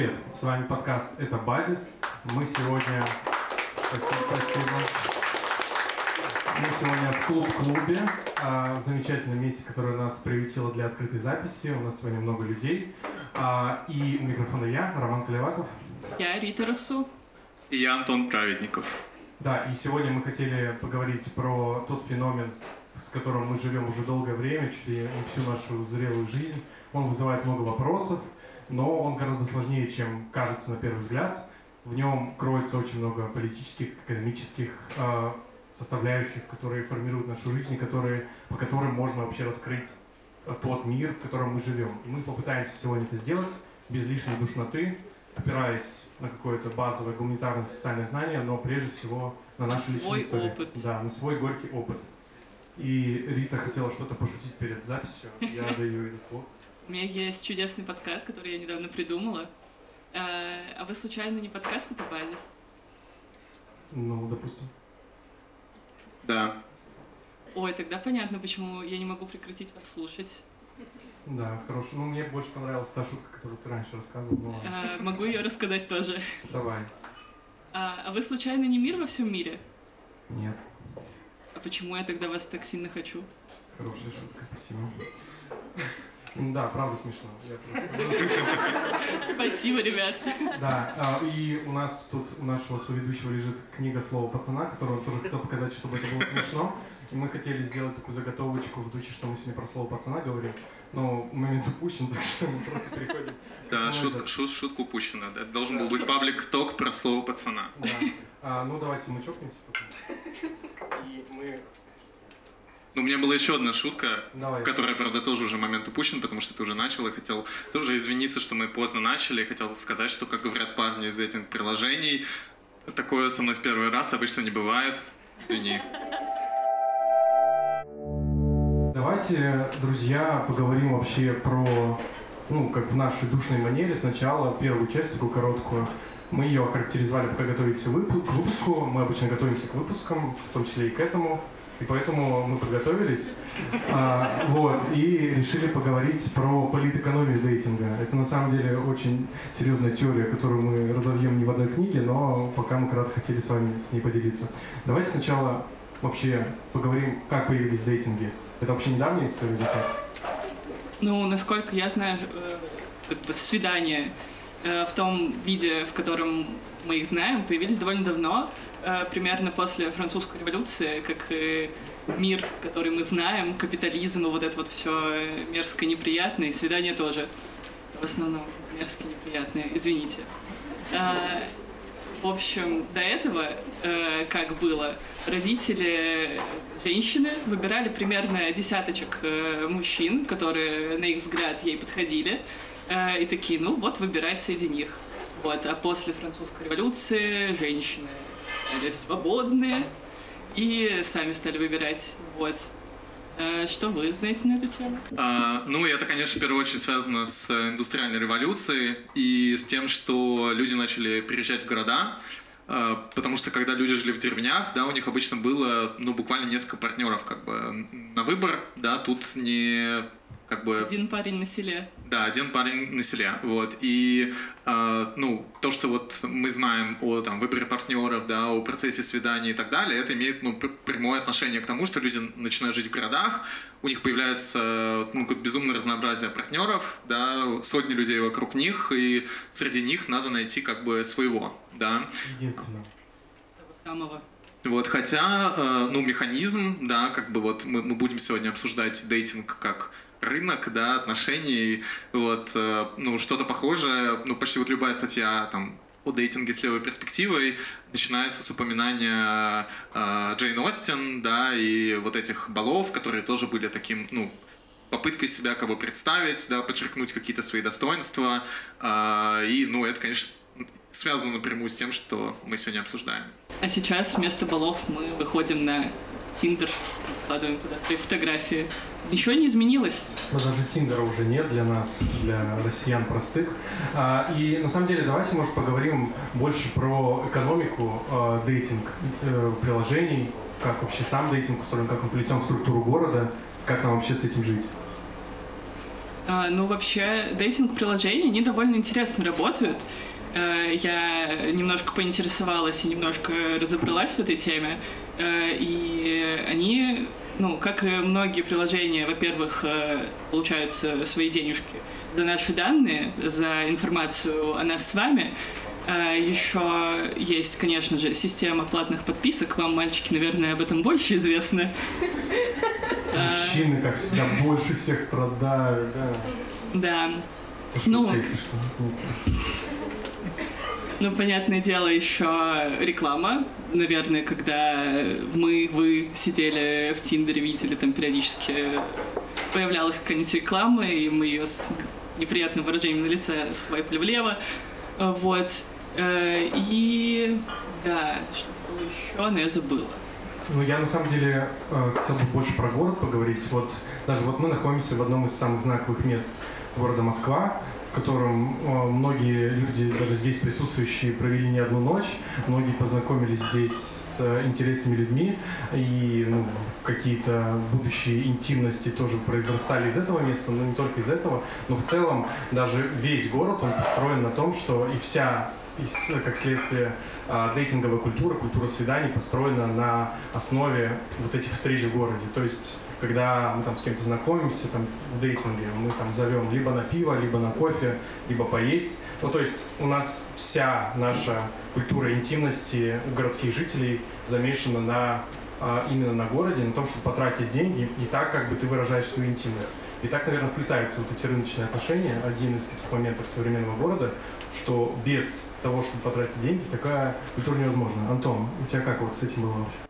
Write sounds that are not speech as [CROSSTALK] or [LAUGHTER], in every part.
привет! С вами подкаст «Это Базис». Мы сегодня... Спасибо, спасибо. Мы сегодня в клуб-клубе, а, в замечательном месте, которое нас приютило для открытой записи. У нас сегодня много людей. А, и у микрофона я, Роман Колеватов. Я Рита Русу. И я Антон Праведников. Да, и сегодня мы хотели поговорить про тот феномен, с которым мы живем уже долгое время, чуть ли не всю нашу зрелую жизнь. Он вызывает много вопросов, но он гораздо сложнее, чем кажется на первый взгляд. В нем кроется очень много политических, экономических э, составляющих, которые формируют нашу жизнь, и которые, по которым можно вообще раскрыть тот мир, в котором мы живем. И мы попытаемся сегодня это сделать без лишней душноты, опираясь на какое-то базовое гуманитарное социальное знание, но прежде всего на нашу на свой историю. опыт. Да, на свой горький опыт. И Рита хотела что-то пошутить перед записью. Я даю ей слово. У меня есть чудесный подкаст, который я недавно придумала. А а вы случайно не подкаст это базис? Ну, допустим. Да. Ой, тогда понятно, почему я не могу прекратить вас слушать. Да, хорошо. Ну, мне больше понравилась та шутка, которую ты раньше рассказывал. Ладно. А, могу ее рассказать тоже. давай. А, а вы случайно не мир во всем мире? Нет. А почему я тогда вас так сильно хочу? Хорошая шутка, спасибо. Да, правда смешно. [LAUGHS] Спасибо, ребят. Да, а, и у нас тут у нашего соведущего лежит книга «Слово пацана», которую он тоже хотел показать, чтобы это было смешно. И мы хотели сделать такую заготовочку в духе, что мы сегодня про слово пацана говорим. Но момент упущен, [LAUGHS] так что мы просто переходим. Да, шутка, шут- шутка упущена. Это должен был быть паблик-ток про слово пацана. Да. А, ну давайте мы чокнемся потом. [LAUGHS] И мы... Но у меня была еще одна шутка, Давай. которая, правда, тоже уже момент упущен, потому что ты уже начал, и хотел тоже извиниться, что мы поздно начали, и хотел сказать, что, как говорят парни из этих приложений, такое со мной в первый раз обычно не бывает. Извини. Давайте, друзья, поговорим вообще про, ну, как в нашей душной манере, сначала первую часть, такую короткую. Мы ее охарактеризовали, пока выпу- к выпуску. Мы обычно готовимся к выпускам, в том числе и к этому. И поэтому мы подготовились. А, вот, и решили поговорить про политэкономию дейтинга. Это на самом деле очень серьезная теория, которую мы разовьем не в одной книге, но пока мы кратко хотели с вами с ней поделиться. Давайте сначала вообще поговорим, как появились дейтинги. Это вообще недавняя история? Ну, насколько я знаю, э, как бы свидания э, в том виде, в котором мы их знаем, появились довольно давно, примерно после французской революции, как мир, который мы знаем, капитализм и вот это вот все мерзко неприятное, и свидания тоже в основном мерзко неприятные, извините. Э, В общем, до этого, э, как было, родители женщины выбирали примерно десяточек э, мужчин, которые, на их взгляд, ей подходили, э, и такие, ну вот, выбирай среди них. Вот, а после французской революции женщины стали свободные и сами стали выбирать. Вот. Э, Что вы знаете на эту тему? А, ну, это, конечно, в первую очередь связано с индустриальной революцией и с тем, что люди начали переезжать в города, а, потому что когда люди жили в деревнях, да, у них обычно было, ну, буквально несколько партнеров, как бы, на выбор, да, тут не, как бы... Один парень на селе. Да, один парень на селе, вот, и, э, ну, то, что вот мы знаем о, там, выборе партнеров, да, о процессе свиданий и так далее, это имеет, ну, пр- прямое отношение к тому, что люди начинают жить в городах, у них появляется, ну, какое-то безумное разнообразие партнеров, да, сотни людей вокруг них, и среди них надо найти, как бы, своего, да, Единственное. Того самого. вот, хотя, э, ну, механизм, да, как бы вот мы, мы будем сегодня обсуждать дейтинг как рынок, да, отношений, вот, э, ну, что-то похожее, ну, почти вот любая статья, там, о дейтинге с левой перспективой начинается с упоминания э, Джейн Остин, да, и вот этих балов, которые тоже были таким, ну, попыткой себя как бы представить, да, подчеркнуть какие-то свои достоинства, э, и, ну, это, конечно, связано напрямую с тем, что мы сегодня обсуждаем. А сейчас вместо баллов мы выходим на Тиндер, вкладываем туда свои фотографии. Ничего не изменилось. Но даже Тиндера уже нет для нас, для россиян простых. А, и на самом деле давайте, может, поговорим больше про экономику э, дейтинг э, приложений, как вообще сам дейтинг устроен, как мы плетем в структуру города, как нам вообще с этим жить. А, ну, вообще, дейтинг-приложения, они довольно интересно работают. Э, я немножко поинтересовалась и немножко разобралась в этой теме. Э, и они, ну, как и многие приложения, во-первых, э, получают свои денежки за наши данные, за информацию о нас с вами. Еще есть, конечно же, система платных подписок. Вам, мальчики, наверное, об этом больше известно. [LAUGHS] Мужчины, как всегда, больше всех страдают, да. Да. Ну, ну, понятное дело, еще реклама. Наверное, когда мы, вы сидели в Тиндере, видели там периодически появлялась какая-нибудь реклама, и мы ее с неприятным выражением на лице свайпали влево. Вот. Э, и да, что было еще, но я забыла. Ну, я на самом деле э, хотел бы больше про город поговорить. Вот даже вот мы находимся в одном из самых знаковых мест города Москва, в котором э, многие люди, даже здесь присутствующие, провели не одну ночь. Многие познакомились здесь с интересными людьми, и ну, какие-то будущие интимности тоже произрастали из этого места, но не только из этого. Но в целом даже весь город, он построен на том, что и вся как следствие, а, дейтинговая культура, культура свиданий построена на основе вот этих встреч в городе. То есть, когда мы там с кем-то знакомимся там, в дейтинге, мы там зовем либо на пиво, либо на кофе, либо поесть. Ну, то есть у нас вся наша культура интимности у городских жителей замешана на а, именно на городе, на том, чтобы потратить деньги, и так как бы ты выражаешь свою интимность. И так, наверное, вплетаются вот эти рыночные отношения, один из таких моментов современного города, что без того, чтобы потратить деньги, такая культура невозможна. Антон, у тебя как вот с этим было вообще?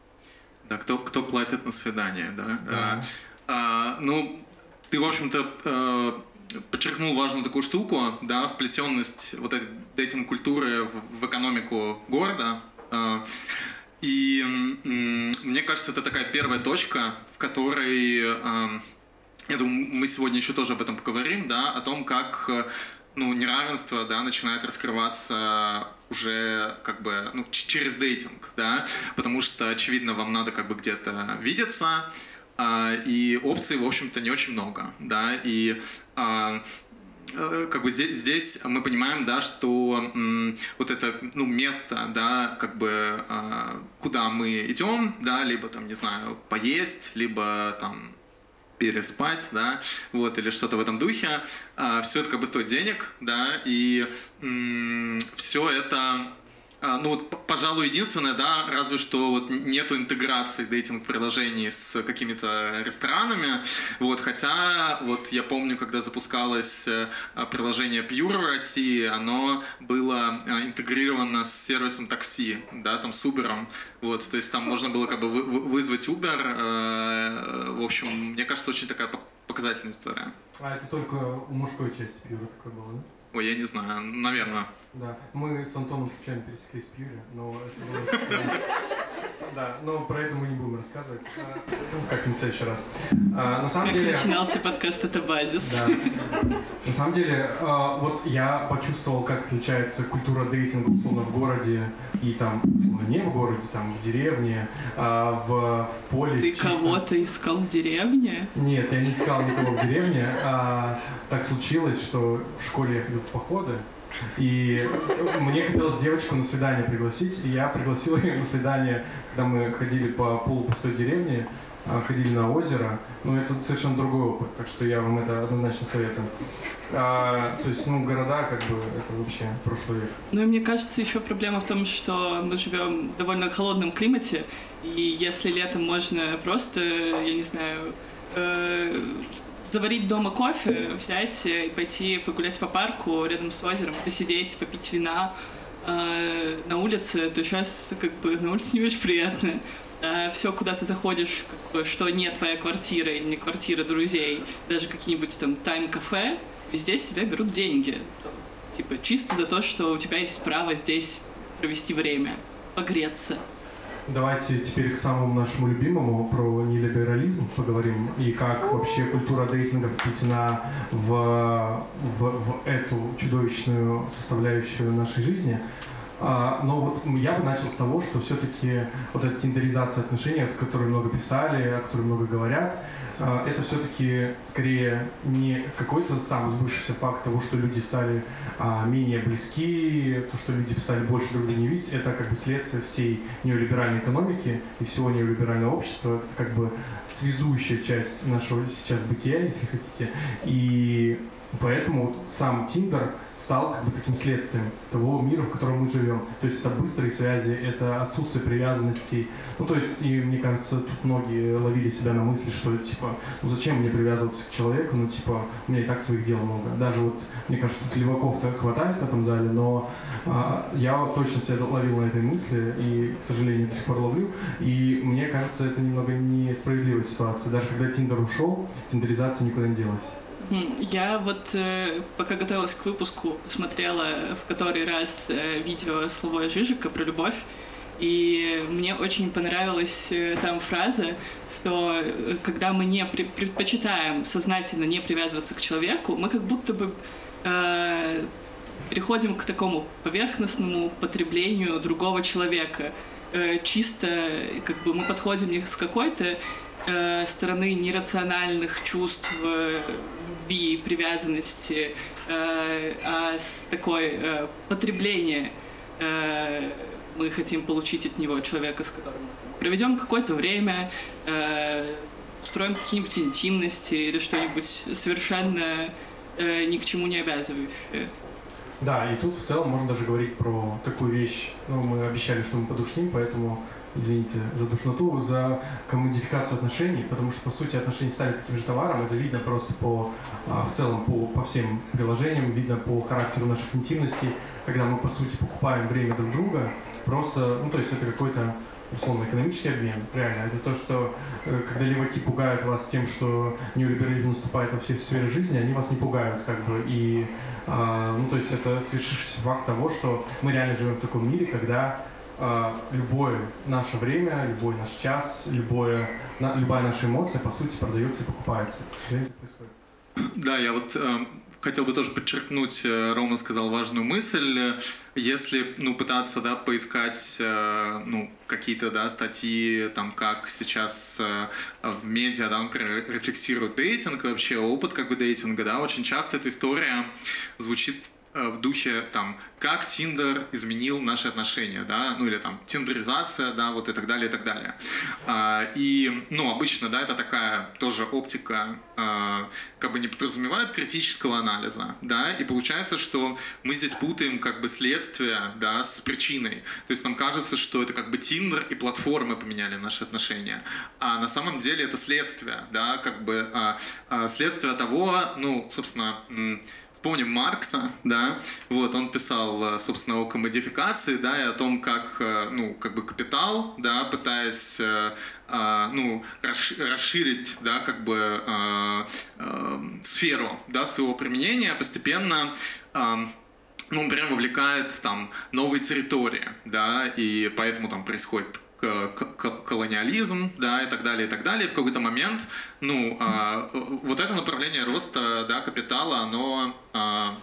Да, кто, кто платит на свидание, да? да. А, а, ну, ты, в общем-то, э, подчеркнул важную такую штуку, да, вплетенность вот этой дейтинг-культуры в, в экономику города. Э, и мне кажется, это такая первая точка, в которой, эм, я думаю, мы сегодня еще тоже об этом поговорим, да, о том, как ну, неравенство, да, начинает раскрываться уже как бы ну, через дейтинг, да, потому что, очевидно, вам надо как бы где-то видеться, э, и опций, в общем-то, не очень много, да, и э, Э, как бы здесь, здесь мы понимаем, да, что м, вот это ну, место, да, как бы э, куда мы идем, да, либо там, не знаю, поесть, либо там переспать, да, вот, или что-то в этом духе, э, все это как бы стоит денег, да, и все это а, ну вот, пожалуй, единственное, да, разве что вот нету интеграции дейтинг-приложений с какими-то ресторанами, вот, хотя вот я помню, когда запускалось э, приложение Pure в России, оно было а, интегрировано с сервисом такси, да, там с Uber, вот, то есть там можно было как бы вызвать Uber, э, в общем, мне кажется, очень такая показательная история. А это только у мужской части Pure такое было, да? Ой, я не знаю, наверное. Да, мы с Антоном случайно пересеклись в Пьюре, но это было... [LAUGHS] Да, но про это мы не будем рассказывать. А, ну, как-нибудь в следующий раз. А, на самом как деле... начинался подкаст «Это базис». Да. На самом деле, а, вот я почувствовал, как отличается культура дейтинга, условно, в городе и там, условно, не в городе, там, в деревне, а в, в поле. Ты чисто... кого-то искал в деревне? Нет, я не искал никого в деревне. А, так случилось, что в школе я ходил в походы, и мне хотелось девочку на свидание пригласить, и я пригласил ее на свидание, когда мы ходили по полупустой деревне, а, ходили на озеро. Но это совершенно другой опыт, так что я вам это однозначно советую. А, то есть, ну, города, как бы, это вообще прошлый век. Ну и мне кажется, еще проблема в том, что мы живем в довольно холодном климате, и если летом можно просто, я не знаю, э заварить дома кофе, взять и пойти погулять по парку рядом с озером, посидеть, попить вина э, на улице, то сейчас как бы на улице не очень приятно. Э, все, куда ты заходишь, как бы, что не твоя квартира или не квартира друзей, даже какие-нибудь там тайм-кафе, везде с тебя берут деньги. Типа чисто за то, что у тебя есть право здесь провести время, погреться. Давайте теперь к самому нашему любимому про нелиберализм поговорим и как вообще культура дейтинга вплетена в, в, в эту чудовищную составляющую нашей жизни. А, но вот я бы начал с того, что все-таки вот эта тиндеризация отношений, о которой много писали, о которой много говорят, а, это все-таки скорее не какой-то сам сбывшийся факт того, что люди стали а, менее близки, то, что люди стали больше друг друга не видеть, это как бы следствие всей неолиберальной экономики и всего неолиберального общества, это как бы связующая часть нашего сейчас бытия, если хотите. И поэтому сам Тиндер стал как бы таким следствием того мира, в котором мы живем. То есть это быстрые связи, это отсутствие привязанностей. Ну, то есть, и мне кажется, тут многие ловили себя на мысли, что, типа, ну зачем мне привязываться к человеку, ну, типа, у меня и так своих дел много. Даже вот, мне кажется, тут леваков-то хватает в этом зале, но а, я точно себя ловил на этой мысли и, к сожалению, до сих пор ловлю. И мне кажется, это немного несправедливая ситуация. Даже когда Тиндер ушел, тиндеризация никуда не делась. Я вот, э, пока готовилась к выпуску, посмотрела в который раз э, видео Слова Жижика про любовь, и мне очень понравилась э, там фраза, что когда мы не предпочитаем сознательно не привязываться к человеку, мы как будто бы э, переходим к такому поверхностному потреблению другого человека. Э, чисто как бы мы подходим не с какой-то э, стороны нерациональных чувств, э, привязанности, э, а с такой э, потребление э, мы хотим получить от него человека, с которым проведем какое-то время, э, устроим какие-нибудь интимности или что-нибудь совершенно э, ни к чему не обязывающее. Да, и тут в целом можно даже говорить про такую вещь. Ну, мы обещали, что мы подушним, поэтому извините за душноту, за коммодификацию отношений, потому что, по сути, отношения стали таким же товаром. Это видно просто по, а, в целом по, по всем приложениям, видно по характеру наших интимностей, когда мы, по сути, покупаем время друг друга. Просто, ну, то есть это какой-то условно экономический обмен, реально. Это то, что э, когда леваки пугают вас тем, что неолиберализм наступает во все сферы жизни, они вас не пугают, как бы. И, а, ну, то есть это свершившийся факт того, что мы реально живем в таком мире, когда любое наше время, любой наш час, любое, на, любая наша эмоция, по сути, продается и покупается. Да, я вот э, хотел бы тоже подчеркнуть, э, Рома сказал важную мысль. Если ну, пытаться да, поискать э, ну, какие-то да, статьи, там, как сейчас э, в медиа да, например, рефлексируют дейтинг, вообще опыт как бы дейтинга, да, очень часто эта история звучит в духе там как Тиндер изменил наши отношения, да, ну или там тиндеризация, да, вот и так далее, и так далее. А, и, ну, обычно, да, это такая тоже оптика, а, как бы не подразумевает критического анализа, да, и получается, что мы здесь путаем как бы следствие, да, с причиной. То есть нам кажется, что это как бы Тиндер и платформы поменяли наши отношения, а на самом деле это следствие, да, как бы а, а, следствие того, ну, собственно, Вспомним Маркса, да, вот, он писал, э, собственно, о комодификации, да, и о том, как, э, ну, как бы капитал, да, пытаясь, э, ну, расширить, да, как бы сферу, да, своего применения, постепенно ну, прям вовлекает там новые территории, да, и поэтому там происходит колониализм, да, и так далее, и так далее. В какой-то момент, ну, а, вот это направление роста, да, капитала, оно а,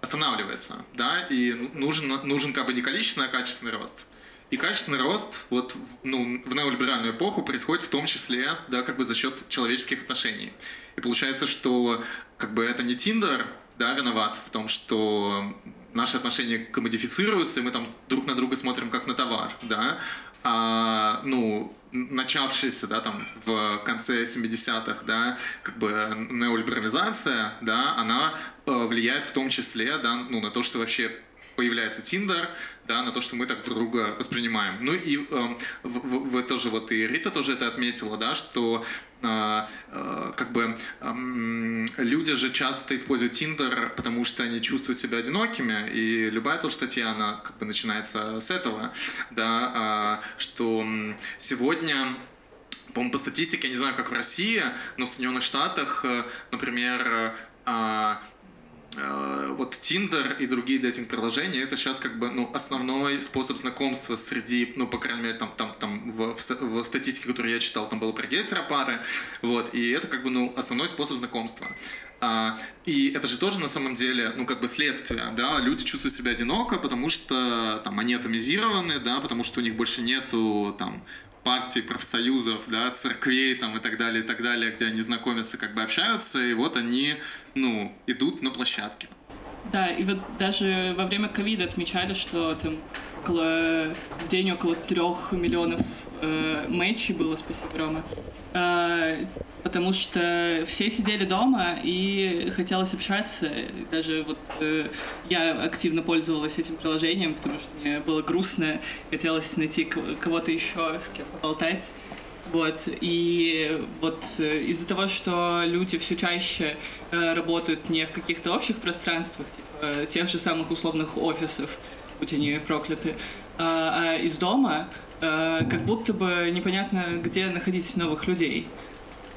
останавливается, да, и нужен, нужен как бы не количественный, а качественный рост. И качественный рост вот, ну, в неолиберальную эпоху происходит в том числе, да, как бы за счет человеческих отношений. И получается, что как бы это не Тиндер, да, виноват в том, что наши отношения комодифицируются, и мы там друг на друга смотрим как на товар, да, а, ну, начавшаяся, да, там, в конце 70-х, да, как бы неолиберализация, да, она э, влияет в том числе, да, ну, на то, что вообще появляется Тиндер, да, на то, что мы так друг друга воспринимаем. Ну и э, вы, вы тоже, вот и Рита тоже это отметила, да, что как бы э, люди же часто используют Тиндер, потому что они чувствуют себя одинокими, и любая тоже статья, она как бы начинается с этого, да, э, что сегодня по-моему, по статистике, я не знаю, как в России, но в Соединенных Штатах, э, например, э, э, вот Tinder и другие дейтинг-приложения это сейчас как бы ну, основной способ знакомства среди, ну, по крайней мере, там, там, там в, в, в статистике, которую я читал, там было про гетеропары, вот, и это как бы, ну, основной способ знакомства. А, и это же тоже на самом деле, ну, как бы следствие, да, люди чувствуют себя одиноко, потому что там они атомизированы, да, потому что у них больше нету там партий, профсоюзов, да, церквей там и так далее, и так далее, где они знакомятся, как бы общаются, и вот они, ну, идут на площадке. Да, и вот даже во время ковида отмечали, что там около, в день около трех миллионов э, матчей было, спасибо, Рома. Э, потому что все сидели дома и хотелось общаться. Даже вот э, я активно пользовалась этим приложением, потому что мне было грустно, хотелось найти кого-то еще, с кем поболтать. Вот, и вот э, из-за того, что люди все чаще э, работают не в каких-то общих пространствах, типа тех же самых условных офисов, будь они прокляты, а, а из дома, э, как будто бы непонятно, где находить новых людей.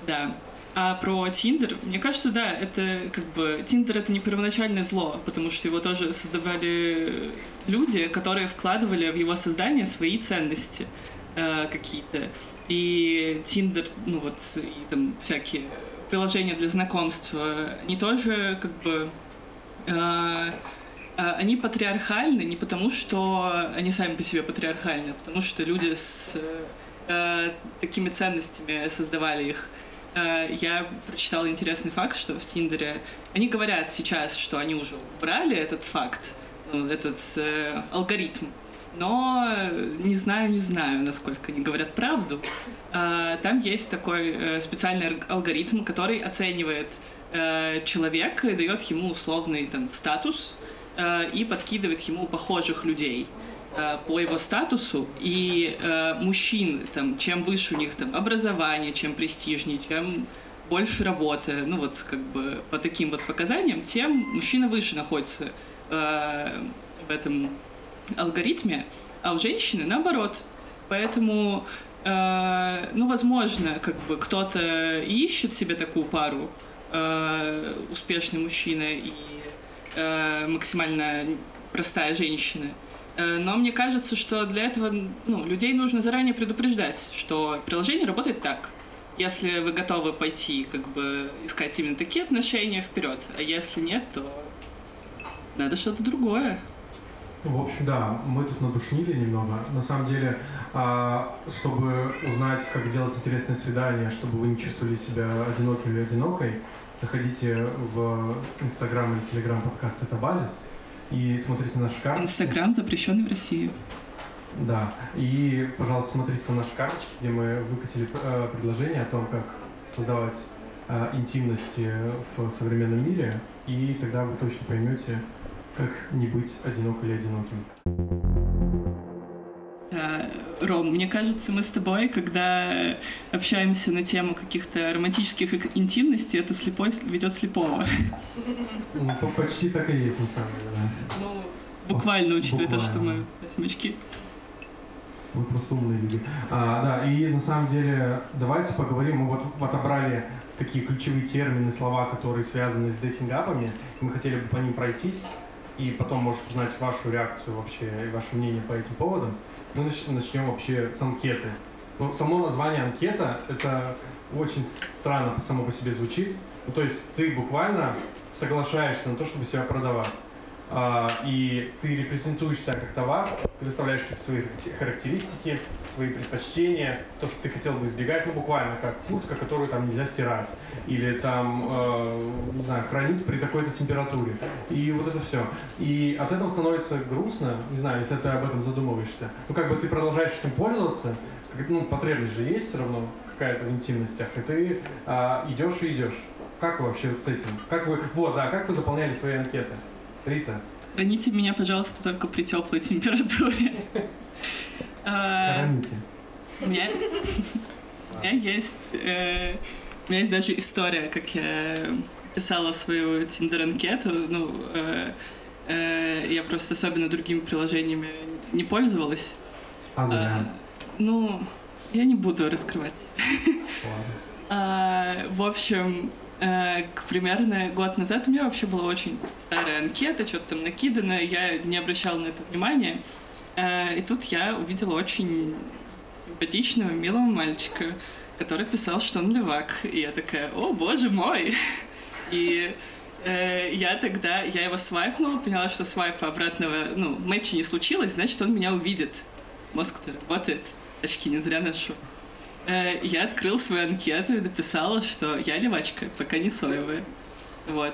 Да. А про Тиндер, мне кажется, да, это как бы Тиндер это не первоначальное зло, потому что его тоже создавали люди, которые вкладывали в его создание свои ценности э, какие-то. И Тиндер, ну вот, и там всякие приложения для знакомства, они тоже как бы э, а, они патриархальны не потому, что они сами по себе патриархальны, а потому что люди с э, такими ценностями создавали их. Э, я прочитала интересный факт, что в Тиндере они говорят сейчас, что они уже убрали этот факт, ну, этот э, алгоритм, но не знаю, не знаю, насколько они говорят правду. Э, там есть такой э, специальный алгоритм, который оценивает э, человека и дает ему условный там статус Э, и подкидывает ему похожих людей э, по его статусу и э, мужчин, там, чем выше у них там образование, чем престижнее, чем больше работы, ну вот как бы по таким вот показаниям, тем мужчина выше находится э, в этом алгоритме, а у женщины наоборот. Поэтому, э, ну, возможно, как бы кто-то ищет себе такую пару, э, успешный мужчина и э, максимально простая женщина. Э, но мне кажется, что для этого ну, людей нужно заранее предупреждать, что приложение работает так. Если вы готовы пойти, как бы искать именно такие отношения, вперед. А если нет, то надо что-то другое. В общем, да, мы тут надушнили немного. На самом деле, а, чтобы узнать, как сделать интересное свидание, чтобы вы не чувствовали себя одиноким или одинокой, заходите в Инстаграм или Телеграм подкаст «Это базис» и смотрите наши карточки. Инстаграм запрещенный в России. Да, и, пожалуйста, смотрите на наши карточки, где мы выкатили э, предложение о том, как создавать э, интимности в современном мире, и тогда вы точно поймете, как не быть одинок или одиноким. Ром, мне кажется, мы с тобой, когда общаемся на тему каких-то романтических интимностей, это слепой ведет слепого. Ну, почти так и есть, на самом деле, да. Ну, буквально, учитывая буквально. то, что мы носим очки. Мы просто умные люди. А, да, и на самом деле, давайте поговорим. Мы вот отобрали такие ключевые термины, слова, которые связаны с дейтингапами. Мы хотели бы по ним пройтись и потом, может, узнать вашу реакцию вообще и ваше мнение по этим поводам. Мы начнем вообще с анкеты. Ну, само название анкета, это очень странно само по себе звучит. Ну, то есть ты буквально соглашаешься на то, чтобы себя продавать. А, и ты репрезентуешь себя как товар, предоставляешь свои характеристики, свои предпочтения, то, что ты хотел бы избегать, ну буквально как куртка, которую там нельзя стирать, или там, э, не знаю, хранить при такой-то температуре. И вот это все. И от этого становится грустно, не знаю, если ты об этом задумываешься. Ну как бы ты продолжаешь этим пользоваться, ну потребность же есть все равно какая-то в интимностях, и ты э, идешь и идешь. Как вы вообще с этим? Как вы, вот, да, как вы заполняли свои анкеты? Рита? Храните меня, пожалуйста, только при теплой температуре. [LAUGHS] А, Храните. У меня, [LAUGHS] у меня есть... Э, у меня есть даже история, как я писала свою тиндер-анкету. Ну, э, э, я просто особенно другими приложениями не пользовалась. А зря. ну, я не буду раскрывать. [LAUGHS] А, в общем, примерно год назад у меня вообще была очень старая анкета, что-то там накидано, я не обращала на это внимания. Э, и тут я увидела очень симпатичного, милого мальчика, который писал, что он левак. И я такая, о, боже мой! [LAUGHS] И э, я тогда, я его свайпнула, поняла, что свайпа обратного, ну, матча не случилось, значит, он меня увидит. Мозг-то работает, очки не зря ношу. Э, я открыл свою анкету и написала, что я левачка, пока не соевая. Вот.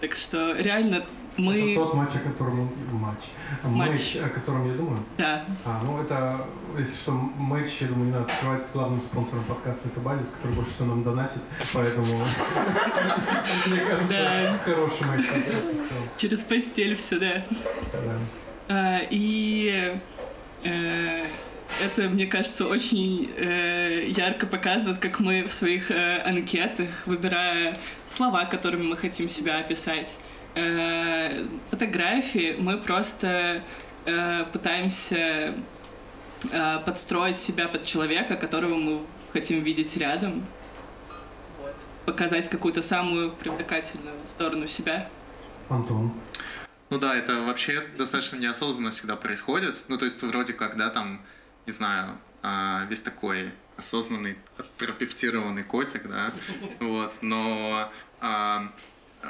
Так что реально мы... Это тот матч, о котором... Матч. Матч. Матч, о котором я думаю. Да, А, ну это, если что, матч, я думаю, не надо скрывать с главным спонсором подкаста Кабазис, который больше всего нам донатит, поэтому, мне кажется, хороший матч. через постель все, да. А, И э, это, мне кажется, очень э, ярко показывает, как мы в своих э, анкетах, выбирая слова, которыми мы хотим себя описать, э, фотографии, мы просто э, пытаемся э, подстроить себя под человека, которого мы хотим видеть рядом. Вот. Показать какую-то самую привлекательную сторону себя. Антон. Ну да, это вообще достаточно неосознанно всегда происходит. Ну, то есть, вроде как, да, там, не знаю, а, весь такой осознанный, терапевтированный котик, да, [LAUGHS] вот, но а,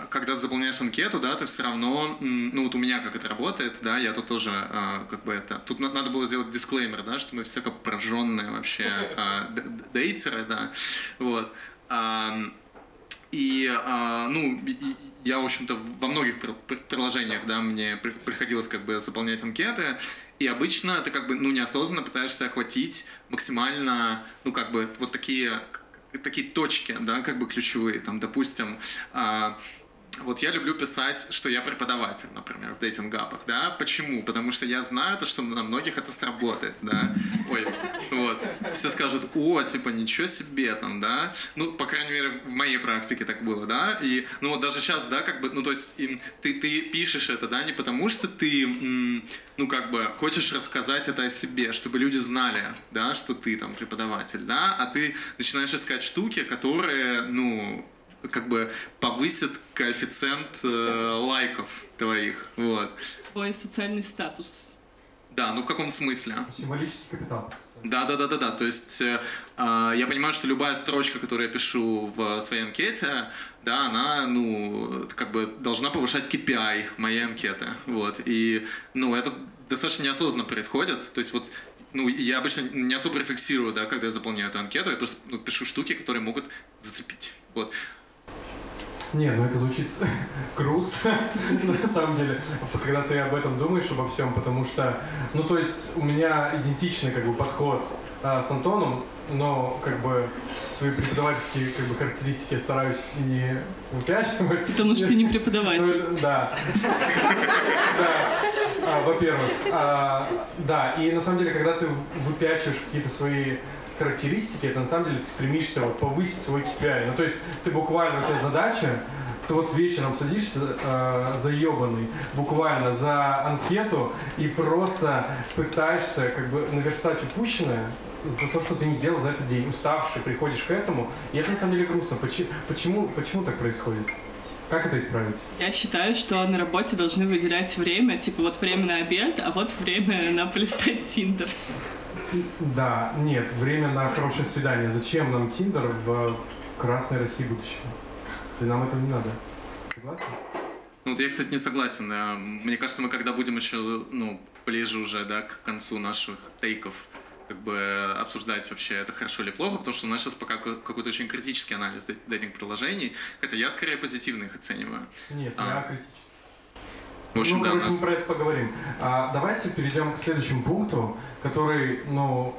когда ты заполняешь анкету, да, ты все равно, ну вот у меня как это работает, да, я тут тоже а, как бы это, тут на- надо было сделать дисклеймер, да, что мы все как прожженные вообще д- дейтеры, да, вот. Ам, и, а, ну, я, в общем-то, во многих пр- пр- приложениях, да, мне при- приходилось как бы заполнять анкеты, и обычно ты как бы, ну, неосознанно пытаешься охватить максимально, ну, как бы, вот такие, такие точки, да, как бы ключевые, там, допустим, а, вот я люблю писать, что я преподаватель, например, в дейтинг-апах, да, почему? Потому что я знаю то, что на многих это сработает, да, ой, вот, все скажут, о, типа, ничего себе, там, да, ну, по крайней мере, в моей практике так было, да, и, ну, вот даже сейчас, да, как бы, ну, то есть, им, ты, ты пишешь это, да, не потому что ты, м, ну, как бы, хочешь рассказать это о себе, чтобы люди знали, да, что ты, там, преподаватель, да, а ты начинаешь искать штуки, которые, ну, как бы повысит коэффициент э, лайков твоих, вот. Твой социальный статус. Да, ну в каком смысле? Символический капитал. Да, да, да, да, да. То есть э, а, я понимаю, что любая строчка, которую я пишу в своей анкете, да, она, ну, как бы должна повышать KPI моей анкеты. Вот. И, ну, это достаточно неосознанно происходит. То есть вот ну, я обычно не особо рефлексирую, да, когда я заполняю эту анкету, я просто ну, пишу штуки, которые могут зацепить. Вот. Не, ну это звучит [LAUGHS] грустно, [LAUGHS] на самом деле, когда ты об этом думаешь, обо всем, потому что, ну то есть у меня идентичный как бы подход а, с Антоном, но как бы свои преподавательские как бы характеристики я стараюсь не выпячивать. Потому что ты не преподаватель. Ну, Да. [LAUGHS] Да. А, Во-первых. А, Да, и на самом деле, когда ты выпячиваешь какие-то свои характеристики, это на самом деле ты стремишься вот повысить свой KPI. Ну, то есть ты буквально, у тебя задача, ты вот вечером садишься э, заебанный буквально за анкету и просто пытаешься как бы наверстать упущенное за то, что ты не сделал за этот день, уставший, приходишь к этому, и это на самом деле грустно. Почему, почему, почему так происходит? Как это исправить? Я считаю, что на работе должны выделять время, типа вот время на обед, а вот время на полистать Тиндер. Да, нет, время на хорошее свидание. Зачем нам Тиндер в, красной России будущего? И нам этого не надо. Согласен? Ну, вот я, кстати, не согласен. да. Мне кажется, мы когда будем еще, ну, ближе уже, да, к концу наших тейков, как бы обсуждать вообще это хорошо или плохо, потому что у нас сейчас пока ка- какой-то очень критический анализ дей- дейтинг-приложений, хотя я скорее позитивно их оцениваю. Нет, А. я критически. В общем, ну, да, короче, мы нас... про это поговорим. А, давайте перейдем к следующему пункту, который, ну,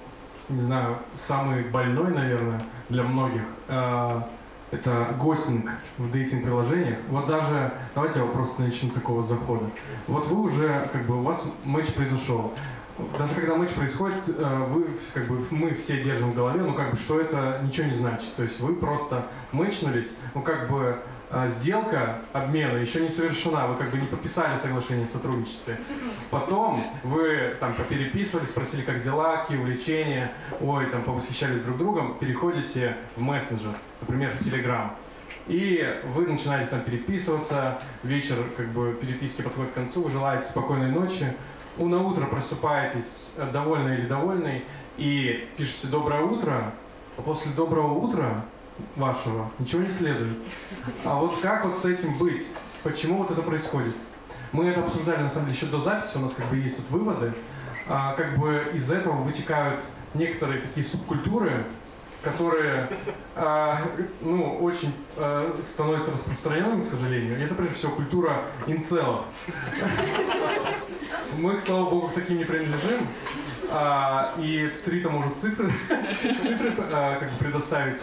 не знаю, самый больной, наверное, для многих. А, это гостинг в дейтинг-приложениях. Вот даже, давайте я вопрос начну такого захода. Вот вы уже, как бы, у вас матч произошел. Даже когда матч происходит, э, вы, как бы, мы все держим в голове, ну, как бы, что это ничего не значит. То есть вы просто мэчнулись, ну, как бы, э, сделка обмена еще не совершена, вы как бы не подписали соглашение о сотрудничестве. Потом вы там попереписывали, спросили, как дела, какие увлечения, ой, там повосхищались друг другом, переходите в мессенджер, например, в Телеграм. И вы начинаете там переписываться, вечер как бы переписки подходит к концу, вы желаете спокойной ночи, на утро просыпаетесь э, довольный или довольный и пишете «доброе утро», а после «доброго утра» вашего ничего не следует. А вот как вот с этим быть? Почему вот это происходит? Мы это обсуждали, на самом деле, еще до записи, у нас как бы есть вот выводы. А, как бы из этого вытекают некоторые такие субкультуры, которые а, ну, очень а, становятся распространенными, к сожалению. И это, прежде всего, культура инцелов. Мы, слава богу, к таким не принадлежим. А, и тут Рита может цифры, цифры а, как бы предоставить,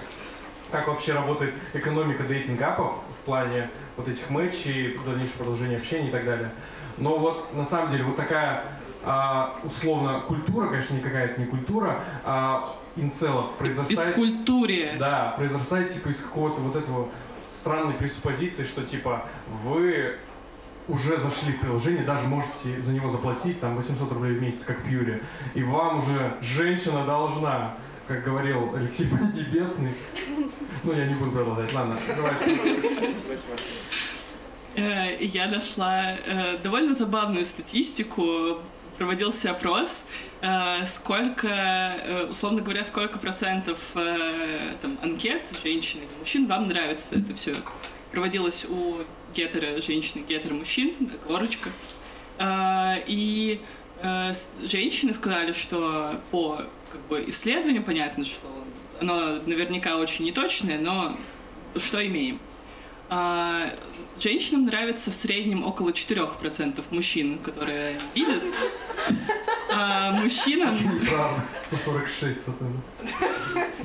как вообще работает экономика дейтинг-апов в плане вот этих матчей, дальнейшего продолжения общения и так далее. Но вот на самом деле вот такая а, условно культура, конечно, никакая это не культура, а инцелов произрастает... Бескультурие. Да, произрастает типа из какого-то вот этого странной пресуппозиции, что типа вы уже зашли в приложение, даже можете за него заплатить там 800 рублей в месяц, как в Юре, и вам уже женщина должна, как говорил Алексей [LAUGHS] Поднебесный. Ну, я не буду продолжать. Ладно, давайте. Э, Я нашла э, довольно забавную статистику. Проводился опрос, э, сколько, э, условно говоря, сколько процентов э, там, анкет женщин и мужчин вам нравится это все. Проводилось у гетеро женщин и гетеро мужчин, оговорочка. И женщины сказали, что по как бы, исследованию понятно, что оно наверняка очень неточное, но что имеем. Женщинам нравится в среднем около 4% мужчин, которые видят. А мужчинам, Неправда, 146 процентов.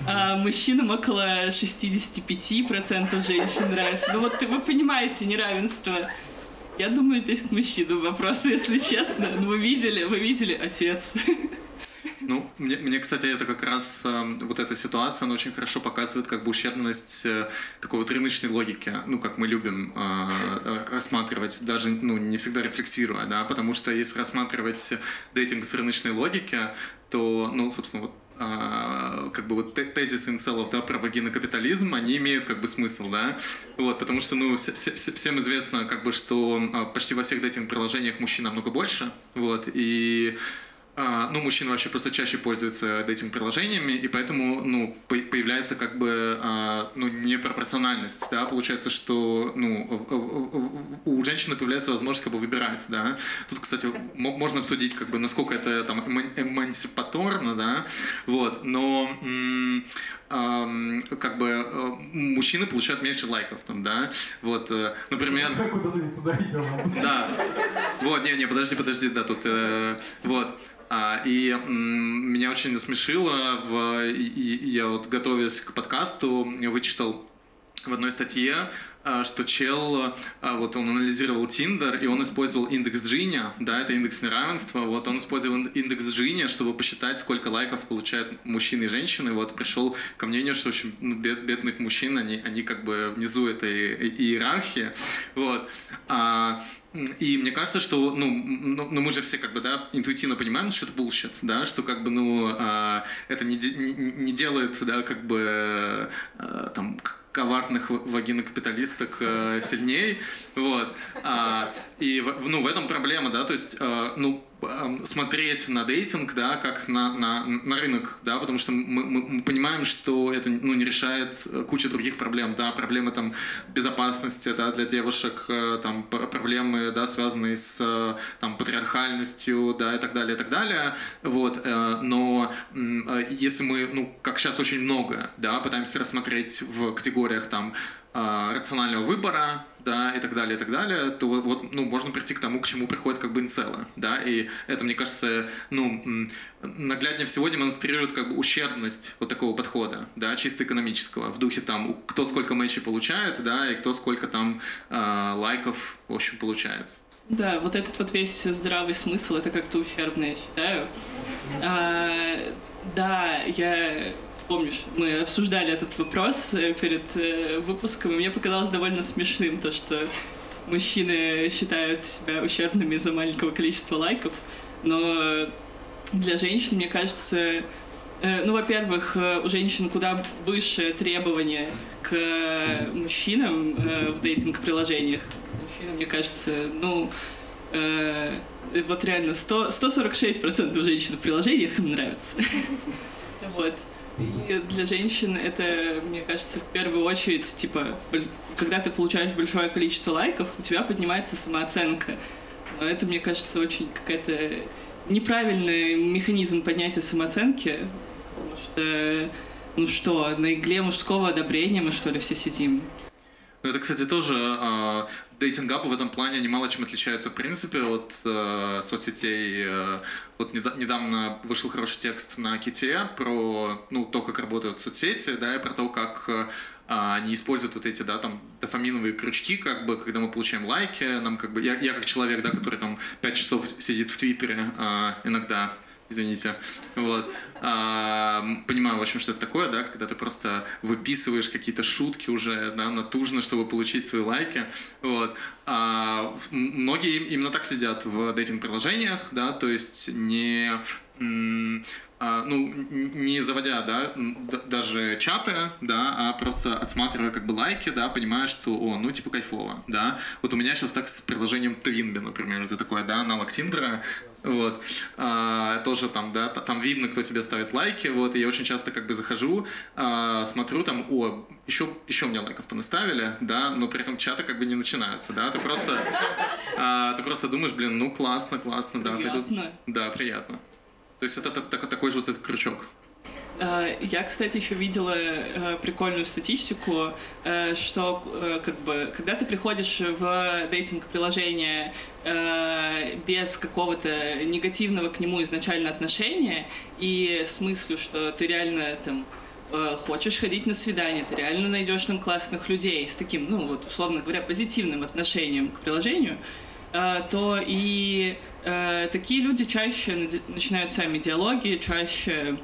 а мужчинам около 65% женщин нравится. Ну вот вы понимаете неравенство. Я думаю, здесь к мужчинам вопрос, если честно. Ну вы видели, вы видели отец. Ну, мне, мне, кстати, это как раз э, вот эта ситуация, она очень хорошо показывает как бы ущербность э, такой вот рыночной логики, ну, как мы любим э, э, рассматривать, даже, ну, не всегда рефлексируя, да, потому что если рассматривать дейтинг с рыночной логики, то, ну, собственно, вот а, как бы вот те- тезисы инцелов, да, про вагинный капитализм, они имеют как бы смысл, да, вот, потому что, ну, все- все- все- всем известно, как бы, что а, почти во всех дейтинг-приложениях мужчин намного больше, вот, и ну, мужчины вообще просто чаще пользуются дейтинг-приложениями, и поэтому, ну, по- появляется как бы, а, ну, непропорциональность, да, получается, что, ну, у женщины появляется возможность как бы выбирать, да. Тут, кстати, мо- можно обсудить, как бы, насколько это там эма- эмансипаторно, да, вот, но как бы э, мужчины получают меньше лайков там, да, вот, э, например... Да. Вот, не, не, подожди, подожди, да, тут, э, вот. А, и меня очень насмешило, в, я вот готовясь к подкасту, вычитал в одной статье, а, что чел, а, вот он анализировал Тиндер, и он использовал индекс Джини, да, это индекс неравенства, вот он использовал индекс Джини, чтобы посчитать, сколько лайков получают мужчины и женщины, вот пришел ко мнению, что очень ну, бед- бедных мужчин, они, они как бы внизу этой иерархии, вот. А, и мне кажется, что, ну, ну, ну, мы же все как бы, да, интуитивно понимаем, что это bullshit, да, что как бы, ну, а, это не, не, не делает, да, как бы, а, там, коварных вагинокапиталисток э, сильней, вот, А, и, ну, в этом проблема, да, то есть, э, ну, смотреть на дейтинг, да, как на, на, на рынок, да, потому что мы, мы- мы понимаем, что это, ну, не решает э, кучу других проблем, да, проблемы, там, безопасности, да, для девушек, э, там, проблемы, да, связанные с, э, там, патриархальностью, да, и так далее, и так далее, вот, но если мы, ну, как сейчас очень много, да, пытаемся рассмотреть в категориях, там, рационального выбора, да, и так далее, и так далее, то вот, ну, можно прийти к тому, к чему приходят как бы инцелы, да, и это, мне кажется, ну, нагляднее всего демонстрирует как бы ущербность вот такого подхода, да, чисто экономического, в духе там, кто сколько матчей получает, да, и кто сколько там э, лайков, в общем, получает. Да, вот этот вот весь здравый смысл, это как-то ущербно, я считаю. А, да, я помнишь, мы обсуждали этот вопрос э, перед э, выпуском, и мне показалось довольно смешным то, что мужчины считают себя ущербными из-за маленького количества лайков, но для женщин, мне кажется, Э, Ну, во-первых, у женщин куда выше требования к мужчинам в дейтинг-приложениях. Мужчинам, мне кажется, ну, вот реально 100, 146% женщин в приложениях им нравится. [LAUGHS] Вот. И для женщин это, мне кажется, в первую очередь, типа, когда ты получаешь большое количество лайков, у тебя поднимается самооценка. Но это, мне кажется, очень какая-то неправильный механизм поднятия самооценки, потому что, ну что, на игле мужского одобрения мы что ли все сидим? Ну, это, кстати, тоже э, дейтинг-апы в этом плане они мало чем отличаются, в принципе, от э, соцсетей. Э, вот неда- недавно вышел хороший текст на Ките про ну, то, как работают соцсети, да, и про то, как э, они используют вот эти, да, там, дофаминовые крючки, как бы, когда мы получаем лайки, нам как бы, я, я как человек, да, который там 5 часов сидит в Твиттере а, иногда, извините, вот, а, понимаю, в общем, что это такое, да, когда ты просто выписываешь какие-то шутки уже, да, натужно, чтобы получить свои лайки, вот. А, многие именно так сидят в дейтинг-приложениях, да, то есть не ну, н- не заводя, да, даже чаты, да, а просто отсматривая как бы лайки, да, понимая, что, о, ну, типа, кайфово, да. Вот у меня сейчас так с приложением Twinbee, например, это такое, да, аналог Тиндера, вот, А, тоже там, да, там видно, кто тебе ставит лайки, вот, и я очень часто как бы захожу, а, смотрю там, о, еще, еще мне лайков понаставили, да, но при этом чаты как бы не начинаются, да, ты просто, а, ты просто думаешь, блин, ну, классно, классно, да, пойду- Приятно. да, приятно. То есть это так- так- такой же вот этот крючок. Э, Я, кстати, еще видела э, прикольную статистику, э, что как бы, когда ты приходишь в дейтинг-приложение без какого-то негативного к нему изначально отношения и с мыслью, что ты реально там хочешь ходить на свидание, ты реально найдешь там классных людей с таким, ну вот условно говоря, позитивным отношением к приложению, то и э, такие люди чаще начинают сами диалоги, чаще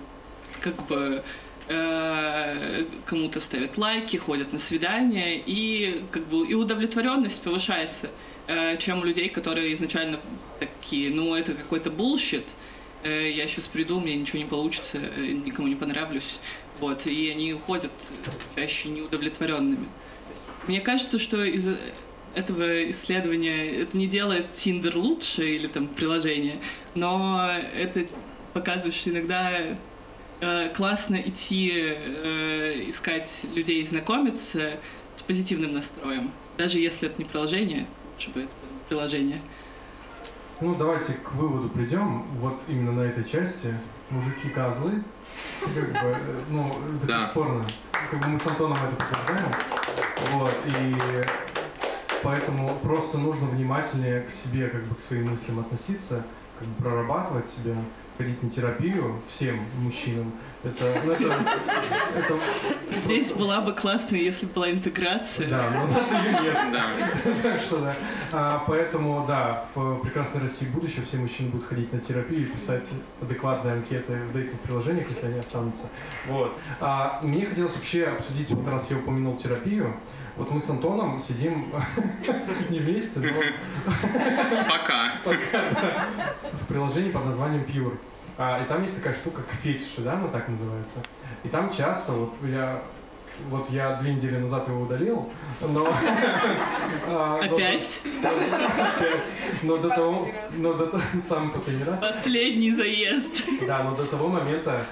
как бы э, кому-то ставят лайки, ходят на свидания, и как бы и удовлетворенность повышается, э, чем у людей, которые изначально такие, ну это какой-то bullshit, э, я сейчас приду, ну ничего не получится, э, никому не понравлюсь, вот, и они уходят чаще неудовлетворенными. Мне кажется, что из этого исследования это не делает Tinder лучше или там приложение, но это показывает, что иногда э, классно идти э, искать людей, знакомиться с позитивным настроем. Даже если это не приложение, лучше бы это было приложение. Ну, давайте к выводу придем. Вот именно на этой части. Мужики козлы. Как бы, э, ну, это Да. бесспорно. Как бы мы с Антоном это подтверждаем. Вот, и поэтому просто нужно внимательнее к себе, как бы к своим мыслям относиться, как бы прорабатывать себя, ходить на терапию всем мужчинам. Это, ну, это, это Здесь была бы классно, если бы была интеграция. Да, но у нас ее нет. [LAUGHS] Да. Так что да. А, поэтому, да, в прекрасной России будущего все мужчины будут ходить на терапию и писать адекватные анкеты в дейтинг-приложениях, если они останутся. Вот. А, мне хотелось вообще обсудить, вот раз я упомянул терапию, вот мы с Антоном сидим [LAUGHS] не вместе, но [LAUGHS] Пока. в приложении под названием Pure. А, и там есть такая штука, как фетиши, да, она так называется. И там часто, вот я, вот я две недели назад его удалил, но... [LAUGHS] а, Опять? Опять. Но до того, но до того, самый последний раз. Последний заезд. Да, но до того момента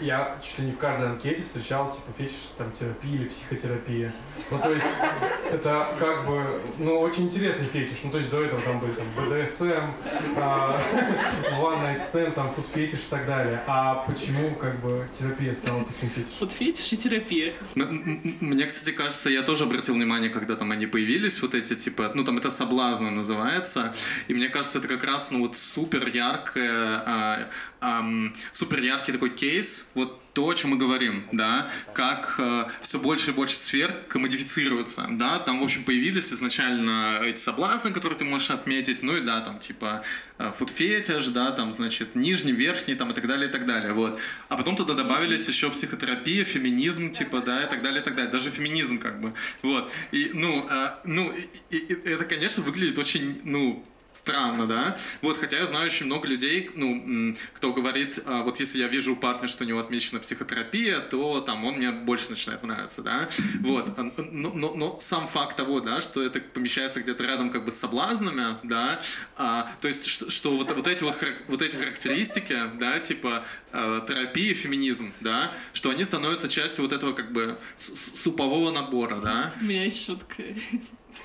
я чуть ли не в каждой анкете встречал, типа, фетиш, там, терапия или психотерапия. Ну, то есть, [LAUGHS] это как бы, ну, очень интересный фетиш. Ну, то есть, до этого там были, там, BDSM, а, [LAUGHS] One Night Stand, там, food фетиш и так далее. А почему, как бы, терапия стала таким фетишем? Вот фетиш и терапия. Мне, кстати, кажется, я тоже обратил внимание, когда там они появились, вот эти, типа, ну, там это соблазна называется, и мне кажется, это как раз, ну, вот супер яркое, ам, супер яркий такой кейс, вот то, о чем мы говорим, да, как все больше и больше сфер комодифицируются, да, там, в общем, появились изначально эти соблазны, которые ты можешь отметить, ну и да, там, типа, фуд-фетиш, да, там, значит, нижний, верхний, там, и так далее, и так далее, вот. А потом туда добавились еще психотерапия, феминизм, типа, да, и так далее, и так далее. Даже феминизм, как бы, вот. И, ну, а, ну, и- и это, конечно, выглядит очень, ну, странно, да? Вот, хотя я знаю очень много людей, ну, кто говорит, а, вот если я вижу у партнера, что у него отмечена психотерапия, то там он мне больше начинает нравиться, да? Вот, А, но, но- но сам факт того, да, что это помещается где-то рядом как бы с соблазнами, да, а, то есть, что, что вот, вот эти вот, вот эти характеристики, да, типа э, терапия, феминизм, да, что они становятся частью вот этого как бы супового набора, да, У меня есть шутка.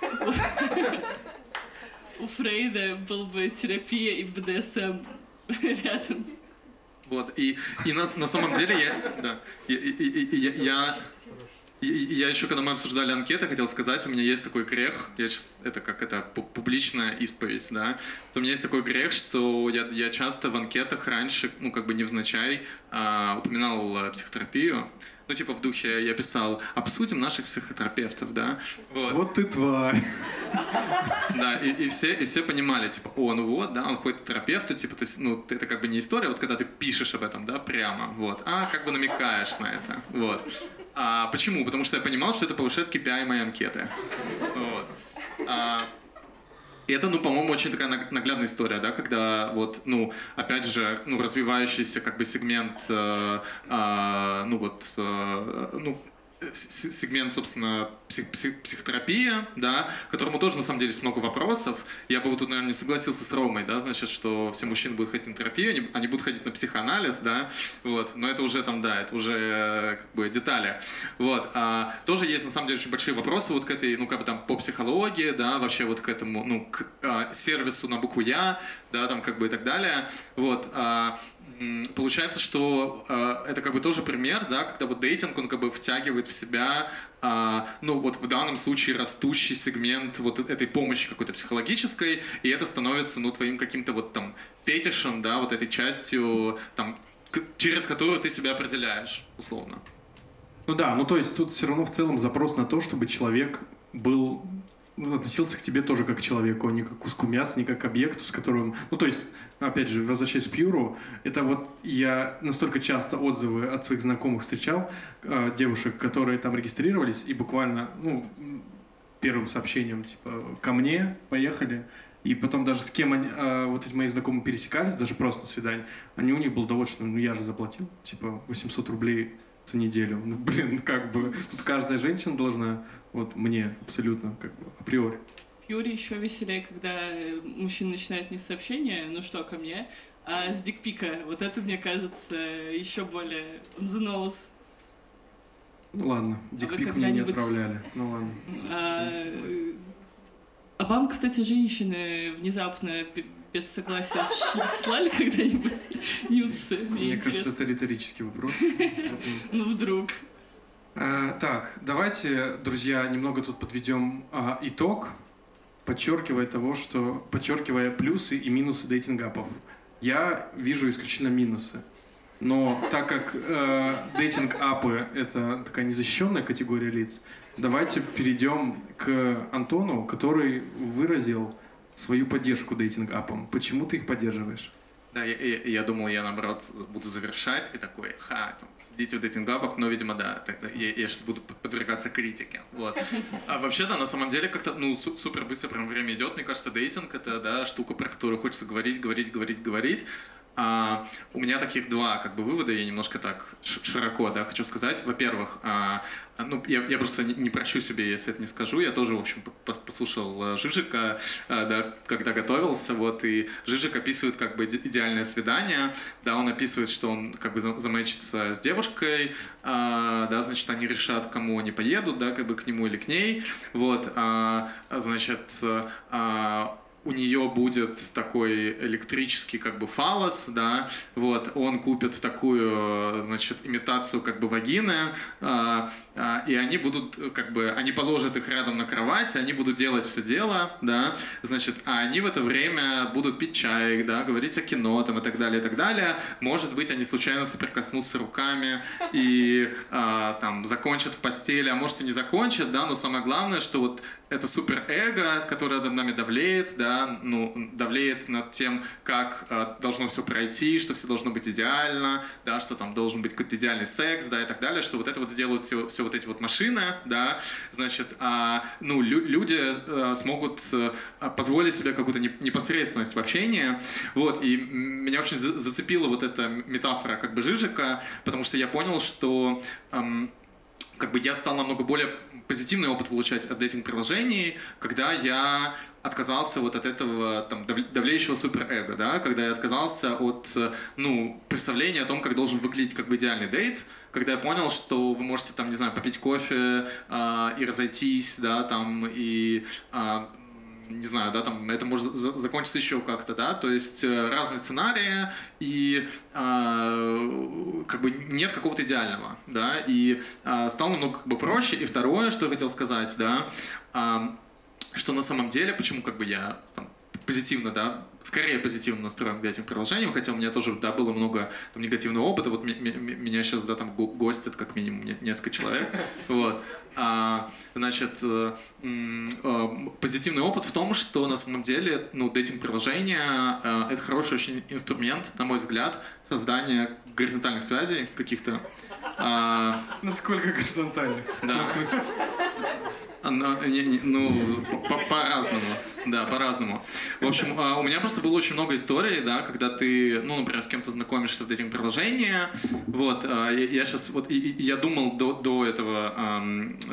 [LAUGHS] У Фрейда был бы терапия и БДСМ [LAUGHS] рядом. Вот, и, и на, на самом деле я, да, я, я, и я еще, когда мы обсуждали анкеты, хотел сказать, у меня есть такой грех, я сейчас, это как это, пу- публичная исповедь, да, у меня есть такой грех, что я, я часто в анкетах раньше, ну, как бы невзначай, а, упоминал э, психотерапию, ну, типа в духе я писал, обсудим наших психотерапевтов, да, вот. Вот ты тварь. Да, и, и все, и все понимали, типа, о, ну вот, да, он ходит к терапевту, типа, то есть, ну, это как бы не история, вот когда ты пишешь об этом, да, прямо, вот, а как бы намекаешь на это, вот. А почему? Потому что я понимал, что это повышает KPI моей анкеты. Вот. А, это, ну, по-моему, очень такая наг- наглядная история, да, когда вот, ну, опять же, ну, развивающийся как бы сегмент, э, а, ну, вот, э, ну, сегмент, собственно, псих- псих- психотерапия, да, которому тоже, на самом деле, есть много вопросов. Я бы вот тут, наверное, не согласился с Ромой, да, значит, что все мужчины будут ходить на терапию, они, они будут ходить на психоанализ, да, вот, но это уже там, да, это уже э, как бы детали, вот. А, тоже есть, на самом деле, очень большие вопросы вот к этой, ну, как бы там по психологии, да, вообще вот к этому, ну, к а, сервису на букву Я, да, там как бы и так далее, вот. А, Получается, что э, это как бы тоже пример, да, когда вот дейтинг, он как бы втягивает в себя, а, ну вот в данном случае растущий сегмент вот этой помощи какой-то психологической, и это становится, ну, твоим каким-то вот там фетишем, да, вот этой частью, там, через которую ты себя определяешь, условно. Ну да, ну то есть тут все равно в целом запрос на то, чтобы человек был относился к тебе тоже как к человеку, а не как к куску мяса, не как к объекту, с которым... Ну, то есть, опять же, возвращаясь к Пьюру, это вот я настолько часто отзывы от своих знакомых встречал, э, девушек, которые там регистрировались, и буквально, ну, первым сообщением, типа, ко мне, поехали, и потом даже с кем они, э, вот эти мои знакомые пересекались, даже просто свидание, они у них был довольно, что, ну, я же заплатил, типа, 800 рублей за неделю. Ну, блин, как бы, тут каждая женщина должна, вот мне абсолютно, как бы, априори. Юре еще веселее, когда э, мужчина начинает не с сообщения, ну что, ко мне, а с дикпика. Вот это, мне кажется, еще более on the nose. Ну ладно, вы дикпик мне не отправляли. Ну ладно. А, а вам, кстати, женщины внезапно без согласия [LAUGHS] слали когда-нибудь [LAUGHS] нюцы? Мне кажется, это риторический вопрос. [LAUGHS] Ну, вдруг. Э, Так, давайте, друзья, немного тут подведем а, итог, подчеркивая того, что подчеркивая плюсы и минусы дейтинг-апов. Я вижу исключительно минусы. Но так как э, дейтинг-апы — это такая незащищенная категория лиц, давайте перейдем к Антону, который выразил свою поддержку дейтинг-апам. Почему ты их поддерживаешь? Да, я, я- я думал, я наоборот буду завершать и такой, ха, там, сидите в дейтингапах, но, видимо, да, тогда я, я сейчас буду под- подвергаться критике. Вот. [LAUGHS] А вообще, да, на самом деле, как-то, ну, су- супер быстро прям время идет. Мне кажется, дейтинг это, да, штука, про которую хочется говорить, говорить, говорить, говорить. А, у меня таких два как бы вывода, я немножко так широко, да, хочу сказать. Во-первых, а, а, ну, я, я просто не, не прощу себе, если это не скажу. Я тоже, в общем, по- послушал э, Жижика, э, да, когда готовился, вот, и Жижик описывает как бы иде- идеальное свидание, да, он описывает, что он как бы за- замэчится с девушкой, а, да, значит, они решат, кому они поедут, да, как бы к нему или к ней, вот, а, значит, а, у нее будет такой электрический как бы фалос, да, вот, он купит такую, значит, имитацию как бы вагины, а, а, и они будут, как бы, они положат их рядом на кровать, и они будут делать все дело, да, значит, а они в это время будут пить чай, да, говорить о кино, там, и так далее, и так далее. Может быть, они случайно соприкоснутся руками и, а, там, закончат в постели, а может и не закончат, да, но самое главное, что вот это суперэго, которое над нами давлеет, да, ну, давлеет над тем, как э, должно все пройти, что все должно быть идеально, да, что там должен быть какой-то идеальный секс, да, и так далее, что вот это вот сделают все, все вот эти вот машины, да, значит, а, ну, лю- люди э, смогут э, позволить себе какую-то непосредственность в общении, вот, и меня очень за- зацепила вот эта метафора как бы Жижика, потому что я понял, что эм, как бы я стал намного более позитивный опыт получать от дейтинг-приложений, когда я отказался вот от этого там, давлеющего суперэго, да, когда я отказался от ну, представления о том, как должен выглядеть как бы идеальный дейт, когда я понял, что вы можете там, не знаю, попить кофе э, и разойтись, да, там, и э, не знаю, да, там это может закончиться еще как-то, да, то есть э, разные сценарии и э, как бы нет какого-то идеального, да, и э, стало намного как бы проще. И второе, что я хотел сказать, да, э, что на самом деле, почему как бы я там, позитивно, да, скорее позитивно настроен к этим приложениям, хотя у меня тоже, да, было много там, негативного опыта, вот меня сейчас, да, там гостят как минимум несколько человек, вот, значит, э, э, позитивный опыт в том, что на самом деле, ну, дейтинг-приложение э, это хороший очень инструмент, на мой взгляд, создания горизонтальных связей каких-то. А, Насколько горизонтальных? Да. Ну, ну по-разному. Да, по-разному. В общем, а, у меня просто было очень много историй, да, когда ты, ну, например, с кем-то знакомишься в этим приложении. Вот, а, я сейчас, вот, я думал до, до этого,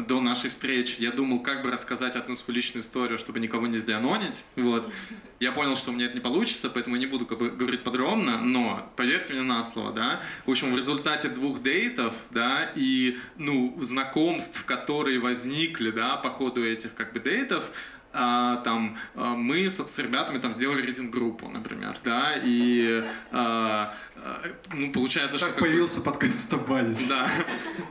до нашей встречи, я думал, как бы рассказать одну свою личную историю, чтобы никого не сдианонить. Вот. Я понял, что у меня это не получится, поэтому я не буду как бы, говорить подробно, но поверьте мне на слово, да. В общем, в результате двух дейтов, да, и, ну, знакомств, которые возникли, да, по ходу этих как бы дейтов, а, там а, мы с, с ребятами там сделали рейтинг-группу, например, да, и а, а, ну, получается, так что... появился бы, подкаст «Автобазис». Да,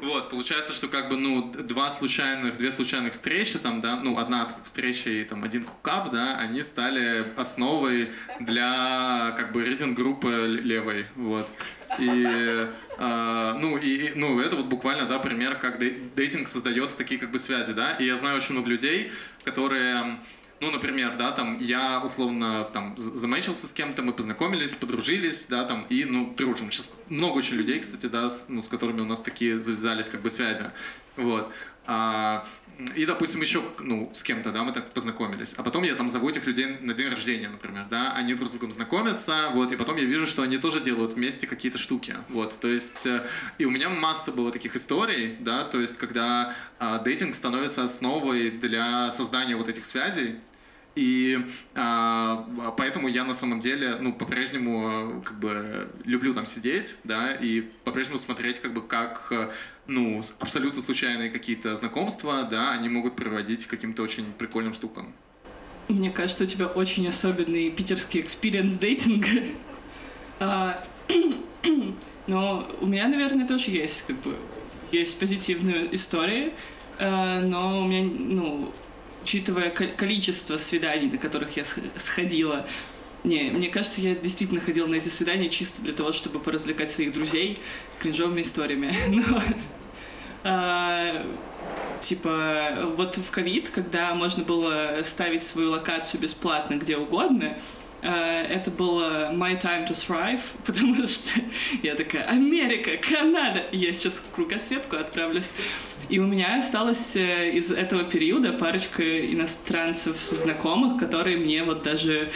вот, получается, что как бы, ну, два случайных, две случайных встречи, там, да, ну, одна встреча и там один хукап, да, они стали основой для, как бы, рейтинг-группы левой, вот. И, э, ну, и, ну, это вот буквально, да, пример, как дейтинг создает такие, как бы, связи, да, и я знаю очень много людей, которые ну, например, да, там, я условно там замечился с кем-то, мы познакомились, подружились, да, там, и, ну, дружим. Сейчас много очень людей, кстати, да, с, ну, с которыми у нас такие завязались, как бы, связи. Вот. А, и, допустим, еще, ну, с кем-то, да, мы так познакомились. А потом я там зову этих людей на день рождения, например, да, они друг с другом знакомятся, вот, и потом я вижу, что они тоже делают вместе какие-то штуки, вот, то есть, э, и у меня масса было таких историй, да, то есть, когда а, дейтинг становится основой для создания вот этих связей, и а, поэтому я на самом деле, ну, по-прежнему как бы люблю там сидеть, да, и по-прежнему смотреть, как бы, как, ну, абсолютно случайные какие-то знакомства, да, они могут приводить к каким-то очень прикольным штукам. Мне кажется, у тебя очень особенный питерский experience дейтинга. А, [CLEARS THROAT] но у меня, наверное, тоже есть, как бы, есть позитивные истории, а, но у меня, ну, учитывая количество свиданий, на которых я сходила, не, мне кажется, я действительно ходила на эти свидания чисто для того, чтобы поразвлекать своих друзей кринжовыми историями. [LAUGHS] Но, а, типа, вот в ковид, когда можно было ставить свою локацию бесплатно где угодно, а, это было My Time to Thrive, [LAUGHS] потому что я такая, Америка, Канада, я сейчас в кругосветку отправлюсь. И у меня осталось э, из этого периода парочка иностранцев знакомых, которые мне вот даже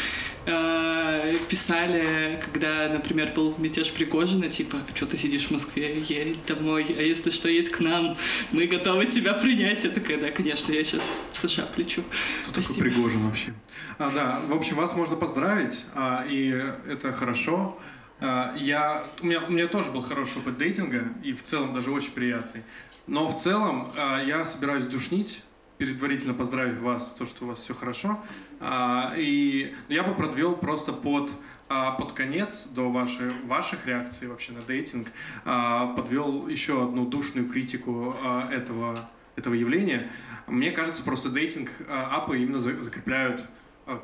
писали, когда, например, был мятеж Пригожина, типа, что ты сидишь в Москве, едь домой, а если что, едь к нам, мы готовы тебя принять. Я такая, да, конечно, я сейчас в США плечу. Кто такой Пригожин вообще? А, да, в общем, вас можно поздравить, а, и это хорошо. А, я, у, меня, у меня тоже был хороший опыт дейтинга, и в целом даже очень приятный. Но в целом э, я собираюсь душнить, предварительно поздравить вас, то, что у вас все хорошо. А, и я бы продвел просто под а, под конец, до вашей, ваших реакций вообще на дейтинг, а, подвел еще одну душную критику этого, этого явления. Мне кажется, просто дейтинг апы именно закрепляют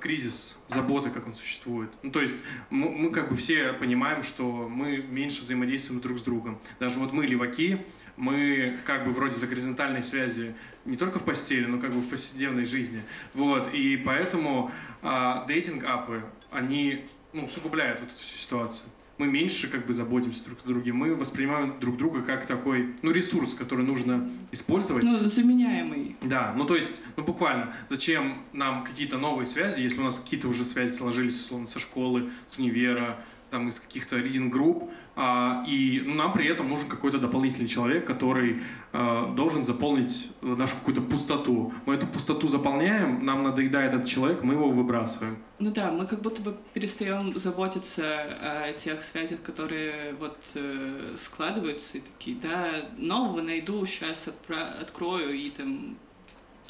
кризис заботы, как он существует. Ну, то есть мы, мы как бы все понимаем, что мы меньше взаимодействуем друг с другом. Даже вот мы, леваки, мы как бы вроде за горизонтальной связи не только в постели, но как бы в повседневной жизни. Вот, и поэтому а, дейтинг-апы, они ну, усугубляют вот эту ситуацию. Мы меньше как бы заботимся друг о друге, мы воспринимаем друг друга как такой, ну, ресурс, который нужно использовать. Ну, заменяемый. Да, ну то есть, ну буквально, зачем нам какие-то новые связи, если у нас какие-то уже связи сложились, условно, со школы, с универа, там, из каких-то ридинг-групп, а, и ну, нам при этом нужен какой-то дополнительный человек, который а, должен заполнить нашу какую-то пустоту. Мы эту пустоту заполняем, нам надоедает этот человек, мы его выбрасываем. Ну да, мы как будто бы перестаем заботиться о тех связях, которые вот э, складываются и такие, да, нового найду, сейчас отпра- открою и там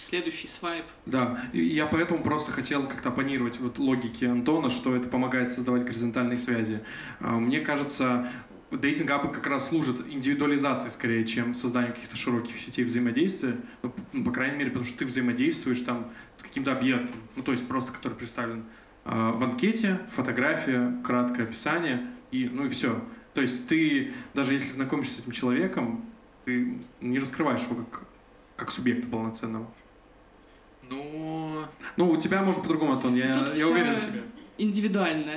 следующий свайп. Да, я поэтому просто хотел как-то оппонировать вот логике Антона, что это помогает создавать горизонтальные связи. А, Мне кажется, дейтинг-апы как раз служат индивидуализацией скорее, чем созданию каких-то широких сетей взаимодействия. Ну, ну, по крайней мере, потому что ты взаимодействуешь там с каким-то объектом, ну, то есть просто который представлен а, в анкете, фотография, краткое описание, и, ну и все. То есть ты, даже если знакомишься с этим человеком, ты не раскрываешь его как, как субъекта полноценного. Ну, Ну, у тебя может по-другому, Антон, я, Тут я уверен в тебе. Индивидуально.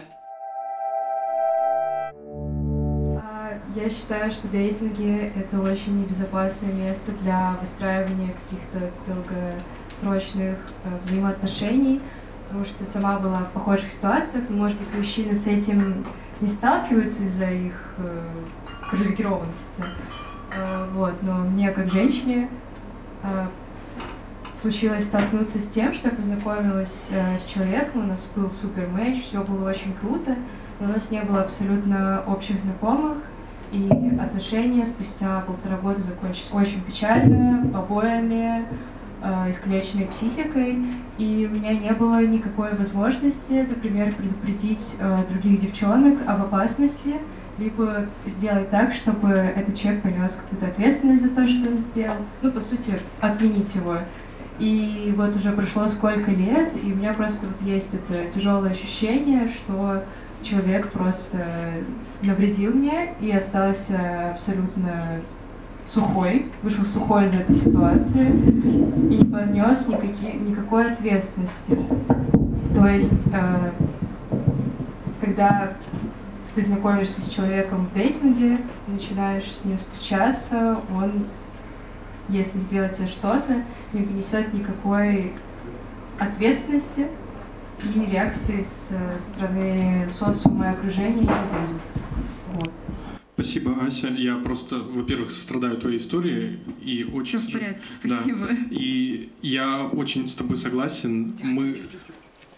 А, Я считаю, что дейтинги — это очень небезопасное место для выстраивания каких-то долгосрочных э, взаимоотношений, потому что сама была в похожих ситуациях, но, может быть, мужчины с этим не сталкиваются из-за их э, привилегированности. Э, вот, но мне, как женщине, э, случилось столкнуться с тем, что я познакомилась э, с человеком, у нас был супер матч, все было очень круто, но у нас не было абсолютно общих знакомых, и отношения спустя полтора года закончились очень печально, побоями, э, искалеченной психикой, и у меня не было никакой возможности, например, предупредить э, других девчонок об опасности, либо сделать так, чтобы этот человек понес какую-то ответственность за то, что он сделал, ну, по сути, отменить его. И вот уже прошло сколько лет, и у меня просто вот есть это тяжелое ощущение, что человек просто навредил мне и остался абсолютно сухой, вышел сухой из этой ситуации и не понес никакие, никакой ответственности. То есть, э, когда ты знакомишься с человеком в дейтинге, начинаешь с ним встречаться, он, если сделает тебе что-то, не понесет никакой ответственности, и реакции с э, стороны социума и окружения не будет. Вот. Спасибо, Ася. Я просто, во-первых, сострадаю твоей истории и очень... Все в порядке, Да. спасибо. И я очень с тобой согласен. Мы,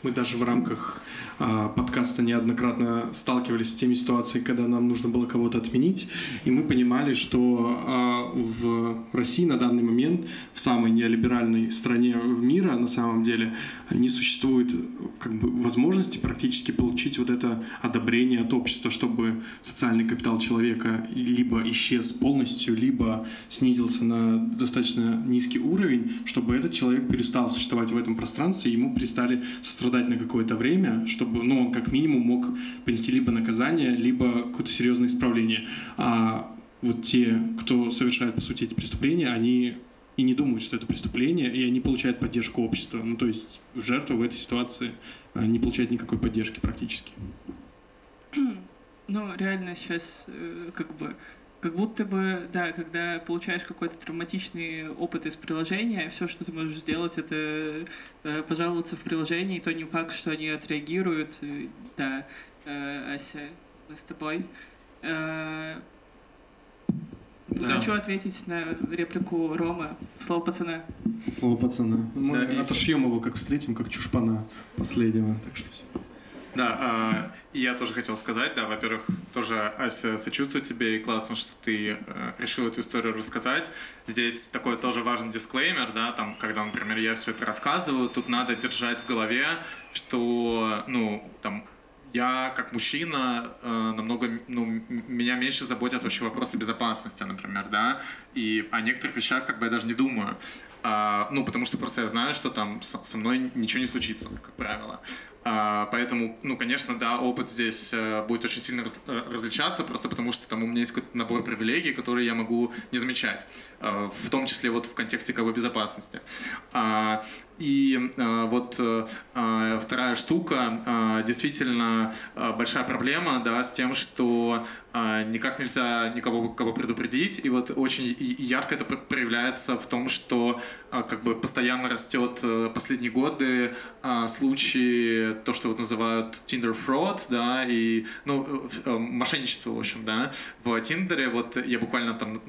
мы даже в рамках подкаста неоднократно сталкивались с теми ситуациями, когда нам нужно было кого-то отменить, и мы понимали, что а, в России на данный момент, в самой неолиберальной стране мира, на самом деле, не существует как бы возможности практически получить вот это одобрение от общества, чтобы социальный капитал человека либо исчез полностью, либо снизился на достаточно низкий уровень, чтобы этот человек перестал существовать в этом пространстве, ему перестали сострадать на какое-то время, чтобы ну, он как минимум мог понести либо наказание, либо какое-то серьезное исправление. А вот те, кто совершает, по сути, эти преступления, они и не думают, что это преступление, и они получают поддержку общества. Ну, то есть жертва в этой ситуации э, не получает никакой поддержки практически. Ну, реально сейчас как бы как будто бы, да, когда получаешь какой-то травматичный опыт из приложения, все, что ты можешь сделать, это э, пожаловаться в приложение, и то не факт, что они отреагируют. И, Да, э, Ася, мы с тобой. Э, Да. Хочу ответить на реплику Рома. Слово пацана. Слово пацана. Мы Да, и- отошьем его, как встретим, как чушпана последнего. Так что всё. Да, а, я тоже хотел сказать, да, во-первых, тоже, Ася, сочувствую тебе, и классно, что ты э, решил эту историю рассказать. Здесь такой тоже важный дисклеймер, да, там, когда, например, я все это рассказываю, тут надо держать в голове, что, ну, там, я как мужчина э, намного, ну, меня меньше заботят вообще вопросы безопасности, например, да, и о некоторых вещах как бы я даже не думаю. А, ну, потому что просто я знаю, что там со, со мной ничего не случится, как правило. А, поэтому, ну, конечно, да, опыт здесь э, будет очень сильно раз, э, различаться, просто потому что там у меня есть какой-то набор привилегий, которые я могу не замечать, э, в том числе вот в контексте как бы безопасности. А, и э, вот э, э, вторая штука, э, действительно э, большая проблема, да, с тем, что никак нельзя никого кого предупредить, и вот очень ярко это пр- проявляется в том, что э, как бы постоянно растет э, последние годы э, случаи, то, что вот называют Tinder fraud, да, и, ну, э, э, мошенничество, в общем, да, в Тиндере, вот я буквально там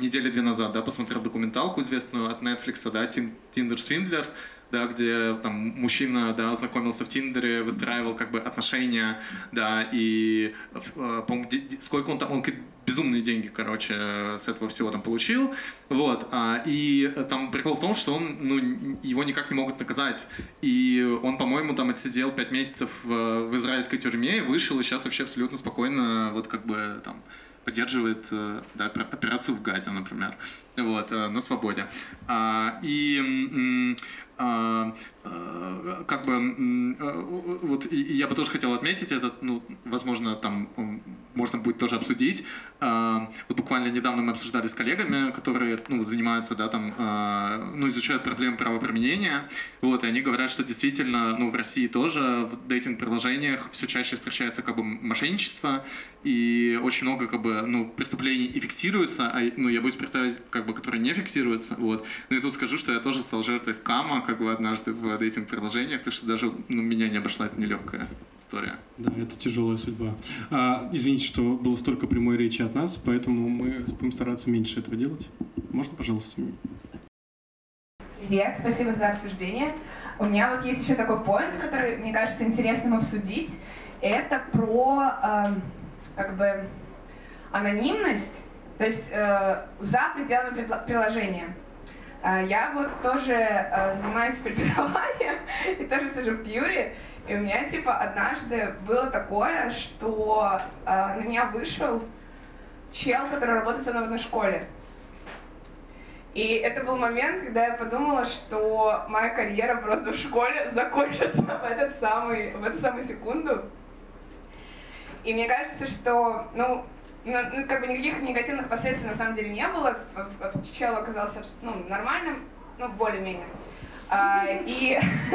недели две назад, да, посмотрел документалку известную от Netflix, да, Tinder Swindler, да, где там мужчина, да, знакомился в Тиндере, выстраивал как бы отношения, да, и, э, де- сколько он там, он безумные деньги, короче, э, с этого всего там получил, вот, а, и там прикол в том, что он, ну, его никак не могут наказать, и он, по-моему, там отсидел пять месяцев в, израильской тюрьме, вышел, и сейчас вообще абсолютно спокойно, вот как бы там поддерживает э, да, опер- операцию в Газе, например, вот, э, на свободе. А, и м, а, э, как бы э, вот я бы тоже хотел отметить это, ну, возможно, там можно будет тоже обсудить. А, Вот буквально недавно мы обсуждали с коллегами, которые ну, занимаются, да, там, ну, изучают проблемы правоприменения, вот, и они говорят, что действительно, ну, в России тоже в дейтинг-приложениях все чаще встречается как бы мошенничество, и очень много как бы, ну, преступлений и фиксируется, а, ну, я боюсь представить, как бы, которые не фиксируются, вот. Ну, и тут скажу, что я тоже стал жертвой скама, как бы, однажды в дейтинг-приложениях, так что даже, ну, меня не обошла эта нелегкая история. Да, это тяжелая судьба. А, извините, что было столько прямой речи от нас, поэтому мы будем стараться меньше этого делать. Можно, пожалуйста? Привет, спасибо за обсуждение. У меня вот есть еще такой поинт, который, мне кажется, интересным обсудить. Это про эм, как бы анонимность, то есть э, за пределами приложения. Э, я вот тоже э, занимаюсь преподаванием [LAUGHS] и тоже сижу в Пьюре. И у меня типа однажды было такое, что э, на меня вышел чел, который работает со мной в одной школе. И это был момент, когда я подумала, что моя карьера просто в школе [LAUGHS] закончится в, этот самый, в эту самую секунду. И мне кажется, что, ну, ну, ну, как бы никаких негативных последствий на самом деле не было. Чел оказался ну, нормальным, ну, более-менее. А, и [LAUGHS]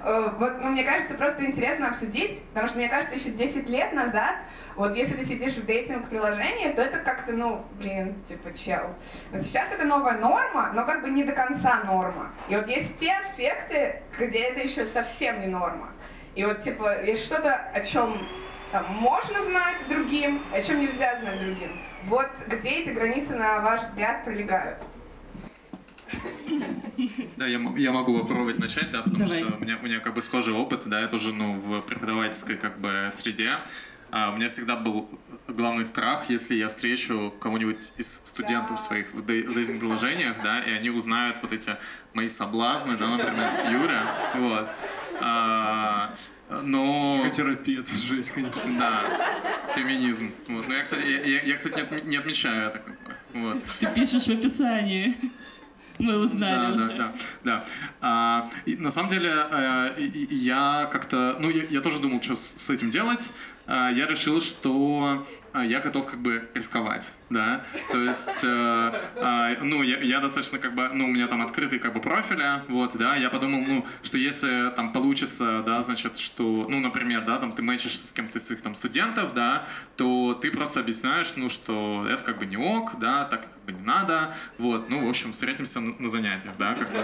э, вот, ну, мне кажется, просто интересно обсудить, потому что, мне кажется, еще 10 лет назад, вот если ты сидишь в дейтинг-приложении, то это как-то, ну, блин, типа, чел. Но сейчас это новая норма, но как бы не до конца норма. И вот есть те аспекты, где это еще совсем не норма. И вот, типа, есть что-то, о чем там, можно знать другим, о чем нельзя знать другим. Вот где эти границы, на ваш взгляд, пролегают? Да, я, я могу попробовать начать, да, потому Давай. что у меня, у меня как бы схожий опыт, да, я тоже, ну, в преподавательской как бы среде. А, у меня всегда был главный страх, если я встречу кого-нибудь из студентов Да. своих в дейтинг-приложениях, да, и они узнают вот эти мои соблазны, да, например, Юра, вот. А, но... Психотерапия, это жесть, конечно. Да, феминизм. Вот. Но я, кстати, я, я- я, кстати, не, отме- не отмечаю это. Как бы. вот. Ты пишешь в описании. Мы узнали Да, уже. да, да, да. А, и на самом деле э, и- я как-то, ну я, я тоже думал, что с с этим делать. А, Я решил, что а, я готов как бы рисковать, да. То есть, э, а, ну я, я достаточно как бы, ну у меня там открытый как бы профиля, вот, да. Я подумал, ну что если там получится, да, значит, что, ну например, да, там ты мэчишься с кем-то из своих там студентов, да, то ты просто объясняешь, ну что это как бы не ок, да, так как бы не надо, вот, ну в общем встретимся на, на занятиях, да, как бы,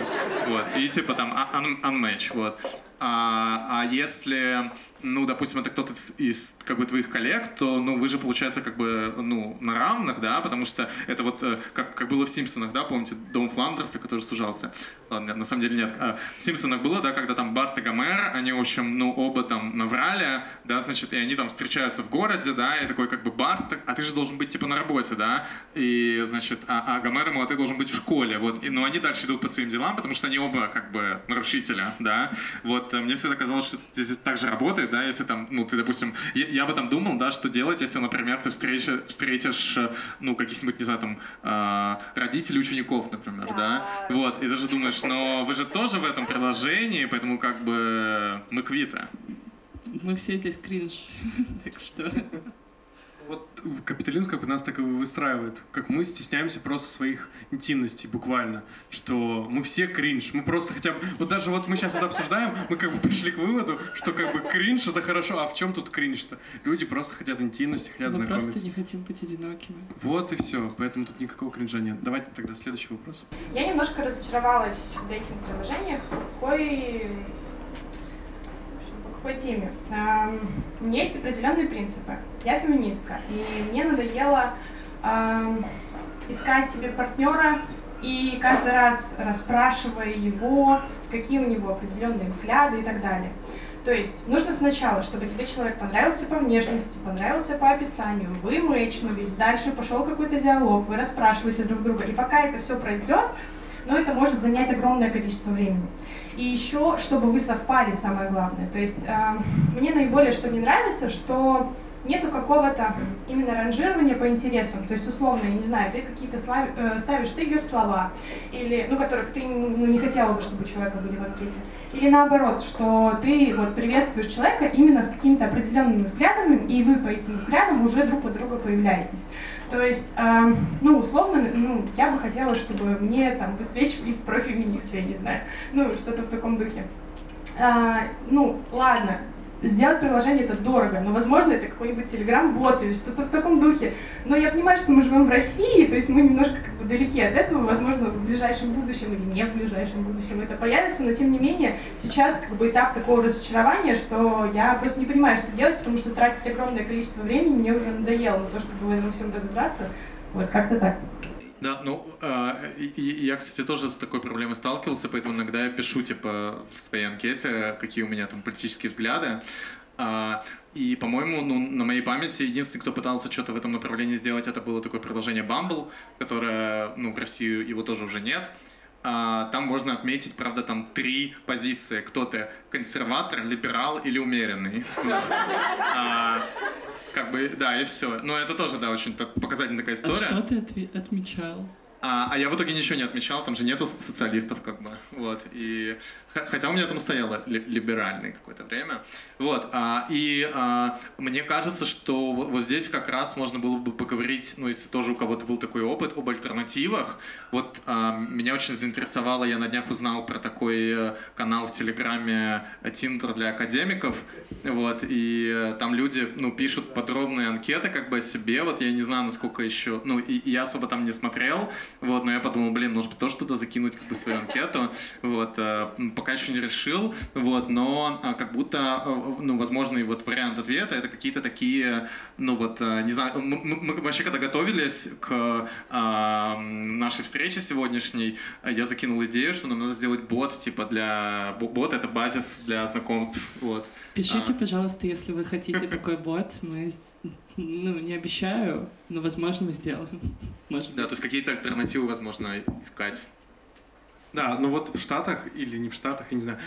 вот, и типа там а- un- unmatch, вот. А, а если, ну, допустим, это кто-то из, как бы твоих коллег, то, ну, вы же, получается, как бы, ну, на равных, да, потому что это вот, э, как, как было в Симпсонах, да, помните, дом Фландерса, который сужался? Ладно, на самом деле нет. А, В Симпсонах было, да, когда там Барт и Гомер, они, в общем, ну, оба там наврали, да, значит, и они там встречаются в городе, да, и такой, как бы, Барт, а ты же должен быть, типа, на работе, да, и, значит, а, а Гомер ему, а ты должен быть в школе, вот, и, но они дальше идут по своим делам, потому что они оба, как бы, нарушители, да, вот, э, мне всегда казалось, что здесь так же работает, да, если там, ну, ты, допустим, я, я бы там думал, да, что делать, если, например, ты встретишь, встретишь ну, каких-нибудь, не знаю, там, э, родителей учеников, например, да. вот, и ты же думаешь, но вы же тоже в этом приложении, поэтому как бы мы квиты. Мы все здесь кринж, [LAUGHS] так что... Вот капитализм как бы нас так и выстраивает, как мы стесняемся просто своих интимностей, буквально, что мы все кринж, мы просто хотя бы, вот даже вот мы сейчас это обсуждаем, мы как бы пришли к выводу, что как бы кринж это хорошо, а в чем тут кринж-то? Люди просто хотят интимности, хотят Мы знакомиться. просто не хотим быть одинокими. Вот и все, поэтому тут никакого кринжа нет. Давайте тогда следующий вопрос. Я немножко разочаровалась в дейтинг-приложениях. Какой... По теме? У меня есть определенные принципы. Я феминистка, и мне надоело искать себе партнера и каждый раз расспрашивая его, какие у него определенные взгляды и так далее. То есть нужно сначала, чтобы тебе человек понравился по внешности, понравился по описанию, вы мэчнулись, дальше пошел какой-то диалог, вы расспрашиваете друг друга, и пока это все пройдет, но это может занять огромное количество времени. И еще, чтобы вы совпали, самое главное. То есть э, мне наиболее что не нравится, что нету какого-то именно ранжирования по интересам. То есть, условно, я не знаю, ты какие-то слав- э, ставишь триггер-слова, или, ну, которых ты ну, не хотела бы, чтобы у человека были в анкете. Или наоборот, что ты вот приветствуешь человека именно с какими-то определенными взглядами, и вы по этим взглядам уже друг под друга появляетесь. То есть, э, ну, условно, ну, я бы хотела, чтобы мне там высвечивались профеминисты, я не знаю, ну, что-то в таком духе. А, ну, ладно, сделать приложение это дорого, но, возможно, это какой-нибудь телеграм-бот или что-то в таком духе. Но я понимаю, что мы живем в России, то есть мы немножко как бы далеки от этого, возможно, в ближайшем будущем или не в ближайшем будущем это появится, но тем не менее сейчас как бы этап такого разочарования, что я просто не понимаю, что делать, потому что тратить огромное количество времени мне уже надоело на то, чтобы в этом всем разобраться. Вот как-то так. Да, ну, э, я, кстати, тоже с такой проблемой сталкивался, поэтому иногда я пишу, типа, в своей анкете, какие у меня там политические взгляды. А, и, по-моему, ну, на моей памяти единственный, кто пытался что-то в этом направлении сделать, это было такое приложение Bumble, которое, ну, в России его тоже уже нет. А, там можно отметить, правда, там три позиции. Кто ты? Консерватор, либерал или умеренный? [LAUGHS] А, как бы, да, и все. Но это тоже, да, очень показательная такая А история. что ты отви- отмечал? А, а я в итоге ничего не отмечал, там же нету социалистов, как бы, вот, и хотя у меня там стояло ли- либеральный какое-то время, вот, а, и а, мне кажется, что вот, здесь как раз можно было бы поговорить, ну, если тоже у кого-то был такой опыт, об альтернативах, вот, а, меня очень заинтересовало, я на днях узнал про такой э, канал в Телеграме Тиндер для академиков, вот, и э, там люди, ну, пишут подробные анкеты, как бы, о себе, вот, я не знаю, насколько еще, ну, и, и я особо там не смотрел, вот, но я подумал, блин, может быть, тоже туда закинуть, как бы, свою анкету, вот, э, пока еще не решил, вот, но а, как будто, э, ну, возможный вот вариант ответа, это какие-то такие, ну, вот, э, не знаю, мы, мы- вообще, когда готовились к м, нашей встрече сегодняшней, э, я закинул идею, что нам надо сделать бот, типа, для, бо- бот — это базис для знакомств, вот. Пишите, А. пожалуйста, если вы хотите [LAUGHS] такой бот. Мы, ну, не обещаю, но, возможно, мы сделаем. [LAUGHS] Может Да, быть. то есть какие-то альтернативы, возможно, искать. Да, но вот в Штатах или не в Штатах, я не знаю,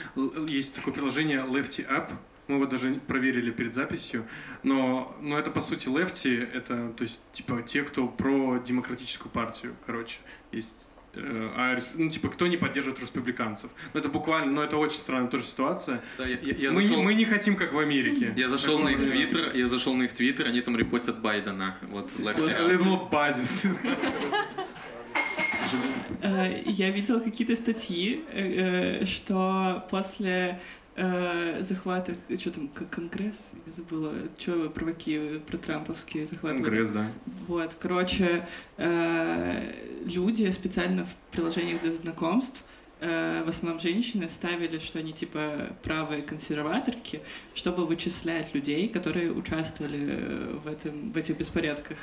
есть такое приложение Lefty App. Мы его даже проверили перед записью, но, но это по сути Lefty, это то есть типа те, кто про демократическую партию, короче, есть э, а ну, типа, кто не поддерживает республиканцев. Ну, это буквально, ну, это очень странная тоже ситуация. Да, я, я- я мы, не- зашел- мы не хотим, как в Америке. Я зашел на их твиттер, я зашел на их твиттер, они там репостят Байдена. Вот, lefty app. Little базис. [LAUGHS] Э, Я видела какие-то статьи, э, э, что после захвата, что там, к- Конгресс, я забыла, что провоки про трамповские захваты. Конгресс, да. Вот, короче, люди специально в приложениях для знакомств, в основном женщины, ставили, что они типа правые консерваторки, чтобы вычислять людей, которые участвовали в, этом, в этих беспорядках.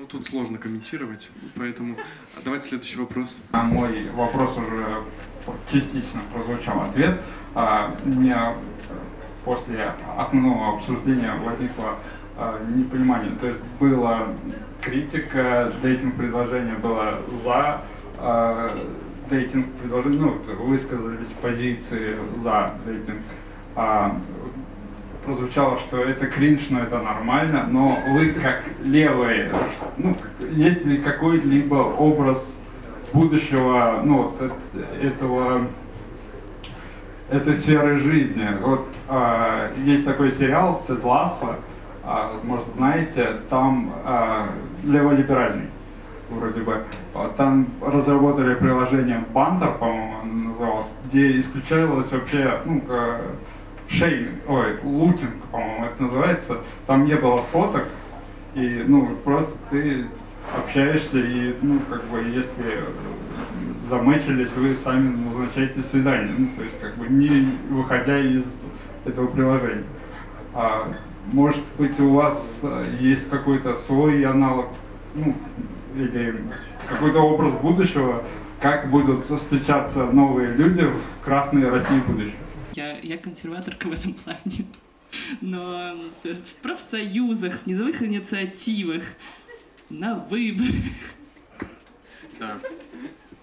Ну, тут сложно комментировать, поэтому а давайте следующий вопрос. На мой вопрос уже частично прозвучал ответ. А, У меня после основного обсуждения возникло а, непонимание. То есть была критика, дейтинг предложение было за а, дейтинг предложили, ну, высказались позиции за дейтинг. Прозвучало, что это кринж, но это нормально, но вы как левые, ну, есть ли какой-либо образ будущего, ну, вот, эт- этого этой сферы жизни. Вот а, есть такой сериал Тед Лассо, а, может знаете, там а, леволиберальный вроде бы. Там разработали приложение Бантер, по-моему, называлось, где исключалось вообще, ну, э, шейминг, ой, лутинг, по-моему, это называется. Там не было фоток, и, ну, просто ты общаешься, и, ну, как бы, если замечились, вы сами назначаете свидание, ну, то есть, как бы, не выходя из этого приложения. А, может быть, у вас э, есть какой-то свой аналог, ну, или какой-то образ будущего, как будут встречаться новые люди в красной России будущего? Я, я консерваторка [LAUGHS] в этом плане. Но в профсоюзах, в низовых инициативах, на выборах. Да.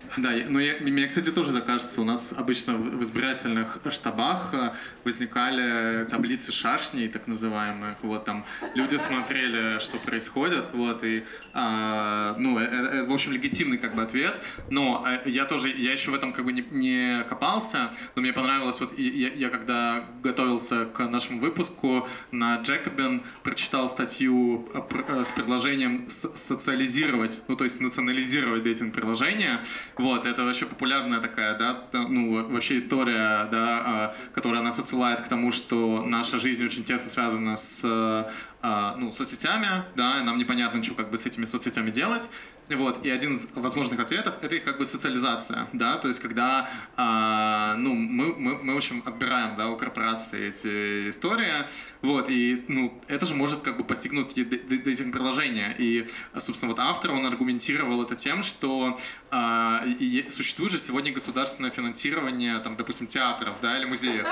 [LAUGHS] Да, я- ну я, мне, кстати, тоже так кажется, у нас обычно в избирательных штабах э, возникали таблицы шашней, так называемых, вот там люди смотрели, что происходит, вот, и, а, ну, это, это, в общем, легитимный как бы ответ, но э, я тоже, я еще в этом как бы не, не копался, но мне понравилось, вот, я, я когда готовился к нашему выпуску на Джекобин, прочитал статью э, э, с предложением социализировать, ну, то есть национализировать дейтинг-приложения, вот, это вообще популярная такая, да, ну, вообще история, да, а, которая нас отсылает к тому, что наша жизнь очень тесно связана с, э, а, ну, соцсетями, да, и нам непонятно, что как бы с этими соцсетями делать, вот, и один из возможных ответов — это их как бы социализация, да, то есть когда, а, ну, мы, мы, мы, в общем, отбираем, да, у корпорации эти истории, вот, и, ну, это же может как бы постигнуть и д- д- дейтинг-приложения, и, собственно, вот автор, он аргументировал это тем, что а, и- и существует же сегодня государственное финансирование, там, допустим, театров, да, или музеев,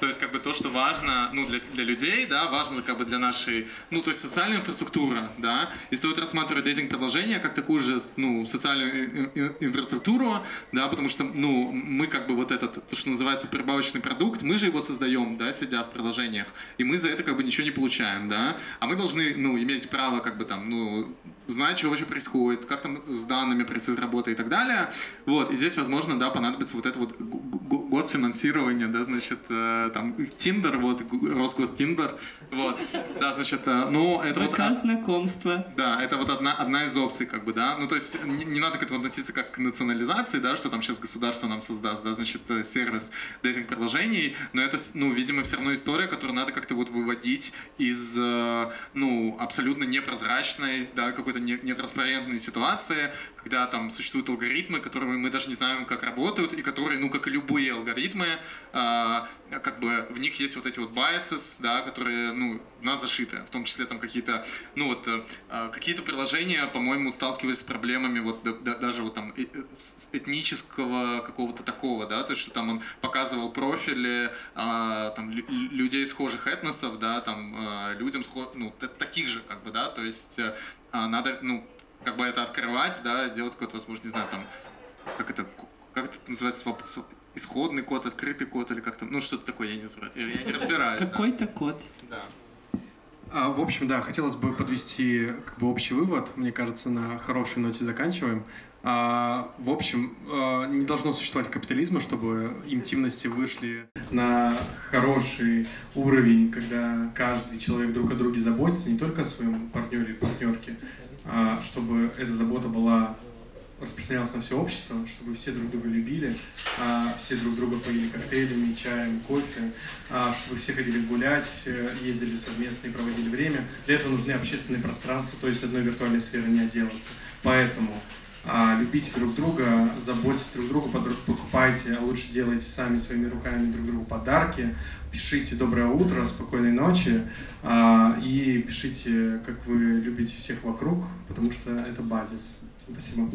то есть как бы то, что важно, ну, для, для людей, да, важно как бы для нашей, ну, то есть социальная инфраструктура, да, и стоит рассматривать дейтинг-приложения как такую же, ну, социальную инфраструктуру, да, потому что, ну, мы как бы вот этот, то, что называется прибавочный продукт, мы же его создаем, да, сидя в приложениях, и мы за это как бы ничего не получаем, да, а мы должны, ну, иметь право как бы там, ну, знать, что вообще происходит, как там с данными происходит работа и так далее. Вот, и здесь, возможно, да, понадобится вот это вот госфинансирование, да, значит, э, там, Тиндер, вот, Росгостиндер, вот, да, значит, э, ну, это вот... Пока знакомства. Да, это вот одна, одна из опций, как бы, да. Ну, то есть не, не надо к этому относиться как к национализации, да, что там сейчас государство нам создаст, да, значит, э, сервис дейтинг-приложений, но это, ну, видимо, все равно история, которую надо как-то вот выводить из, ну, абсолютно непрозрачной, да, какой-то не- нетранспарентной ситуации, когда там существуют алгоритмы, которые мы даже не знаем, как работают, и которые, ну, как и любые алгоритмы, а, как бы в них есть вот эти вот biases, да, которые, ну, в нас зашиты, в том числе там какие-то, ну, вот, э, а, какие-то приложения, по-моему, сталкивались с проблемами вот да- да- даже вот там э- э, этнического какого-то такого, да, то есть что там он показывал профили а, там лю- лю- людей схожих этносов, да, там а, людям ну, та- таких же, как бы, да, то есть э, надо, ну, как бы это открывать, да, делать какой-то, возможно, не знаю, там, как это, как это называется, исходный код, открытый код или как там, ну, что-то такое, я не знаю, я, я не разбираюсь. да. Какой-то код. Да. А, в общем, да, хотелось бы подвести как бы общий вывод. Мне кажется, на хорошей ноте заканчиваем. А, в общем, а, не должно существовать капитализма, чтобы интимности вышли на хороший уровень, когда каждый человек друг о друге заботится, не только о своем партнере или партнерке, а чтобы эта забота была распространялась на все общество, чтобы все друг друга любили, а, все друг друга поили коктейлями, чаем, кофе, а, чтобы все ходили гулять, э, ездили совместно и проводили время. Для этого нужны общественные пространства, то есть одной виртуальной сферы не отделаться. Поэтому любите друг друга, заботьтесь друг друга, покупайте, а лучше делайте сами своими руками друг другу подарки, пишите «Доброе утро», «Спокойной ночи» а, и пишите, как вы любите всех вокруг, потому что это базис. Спасибо.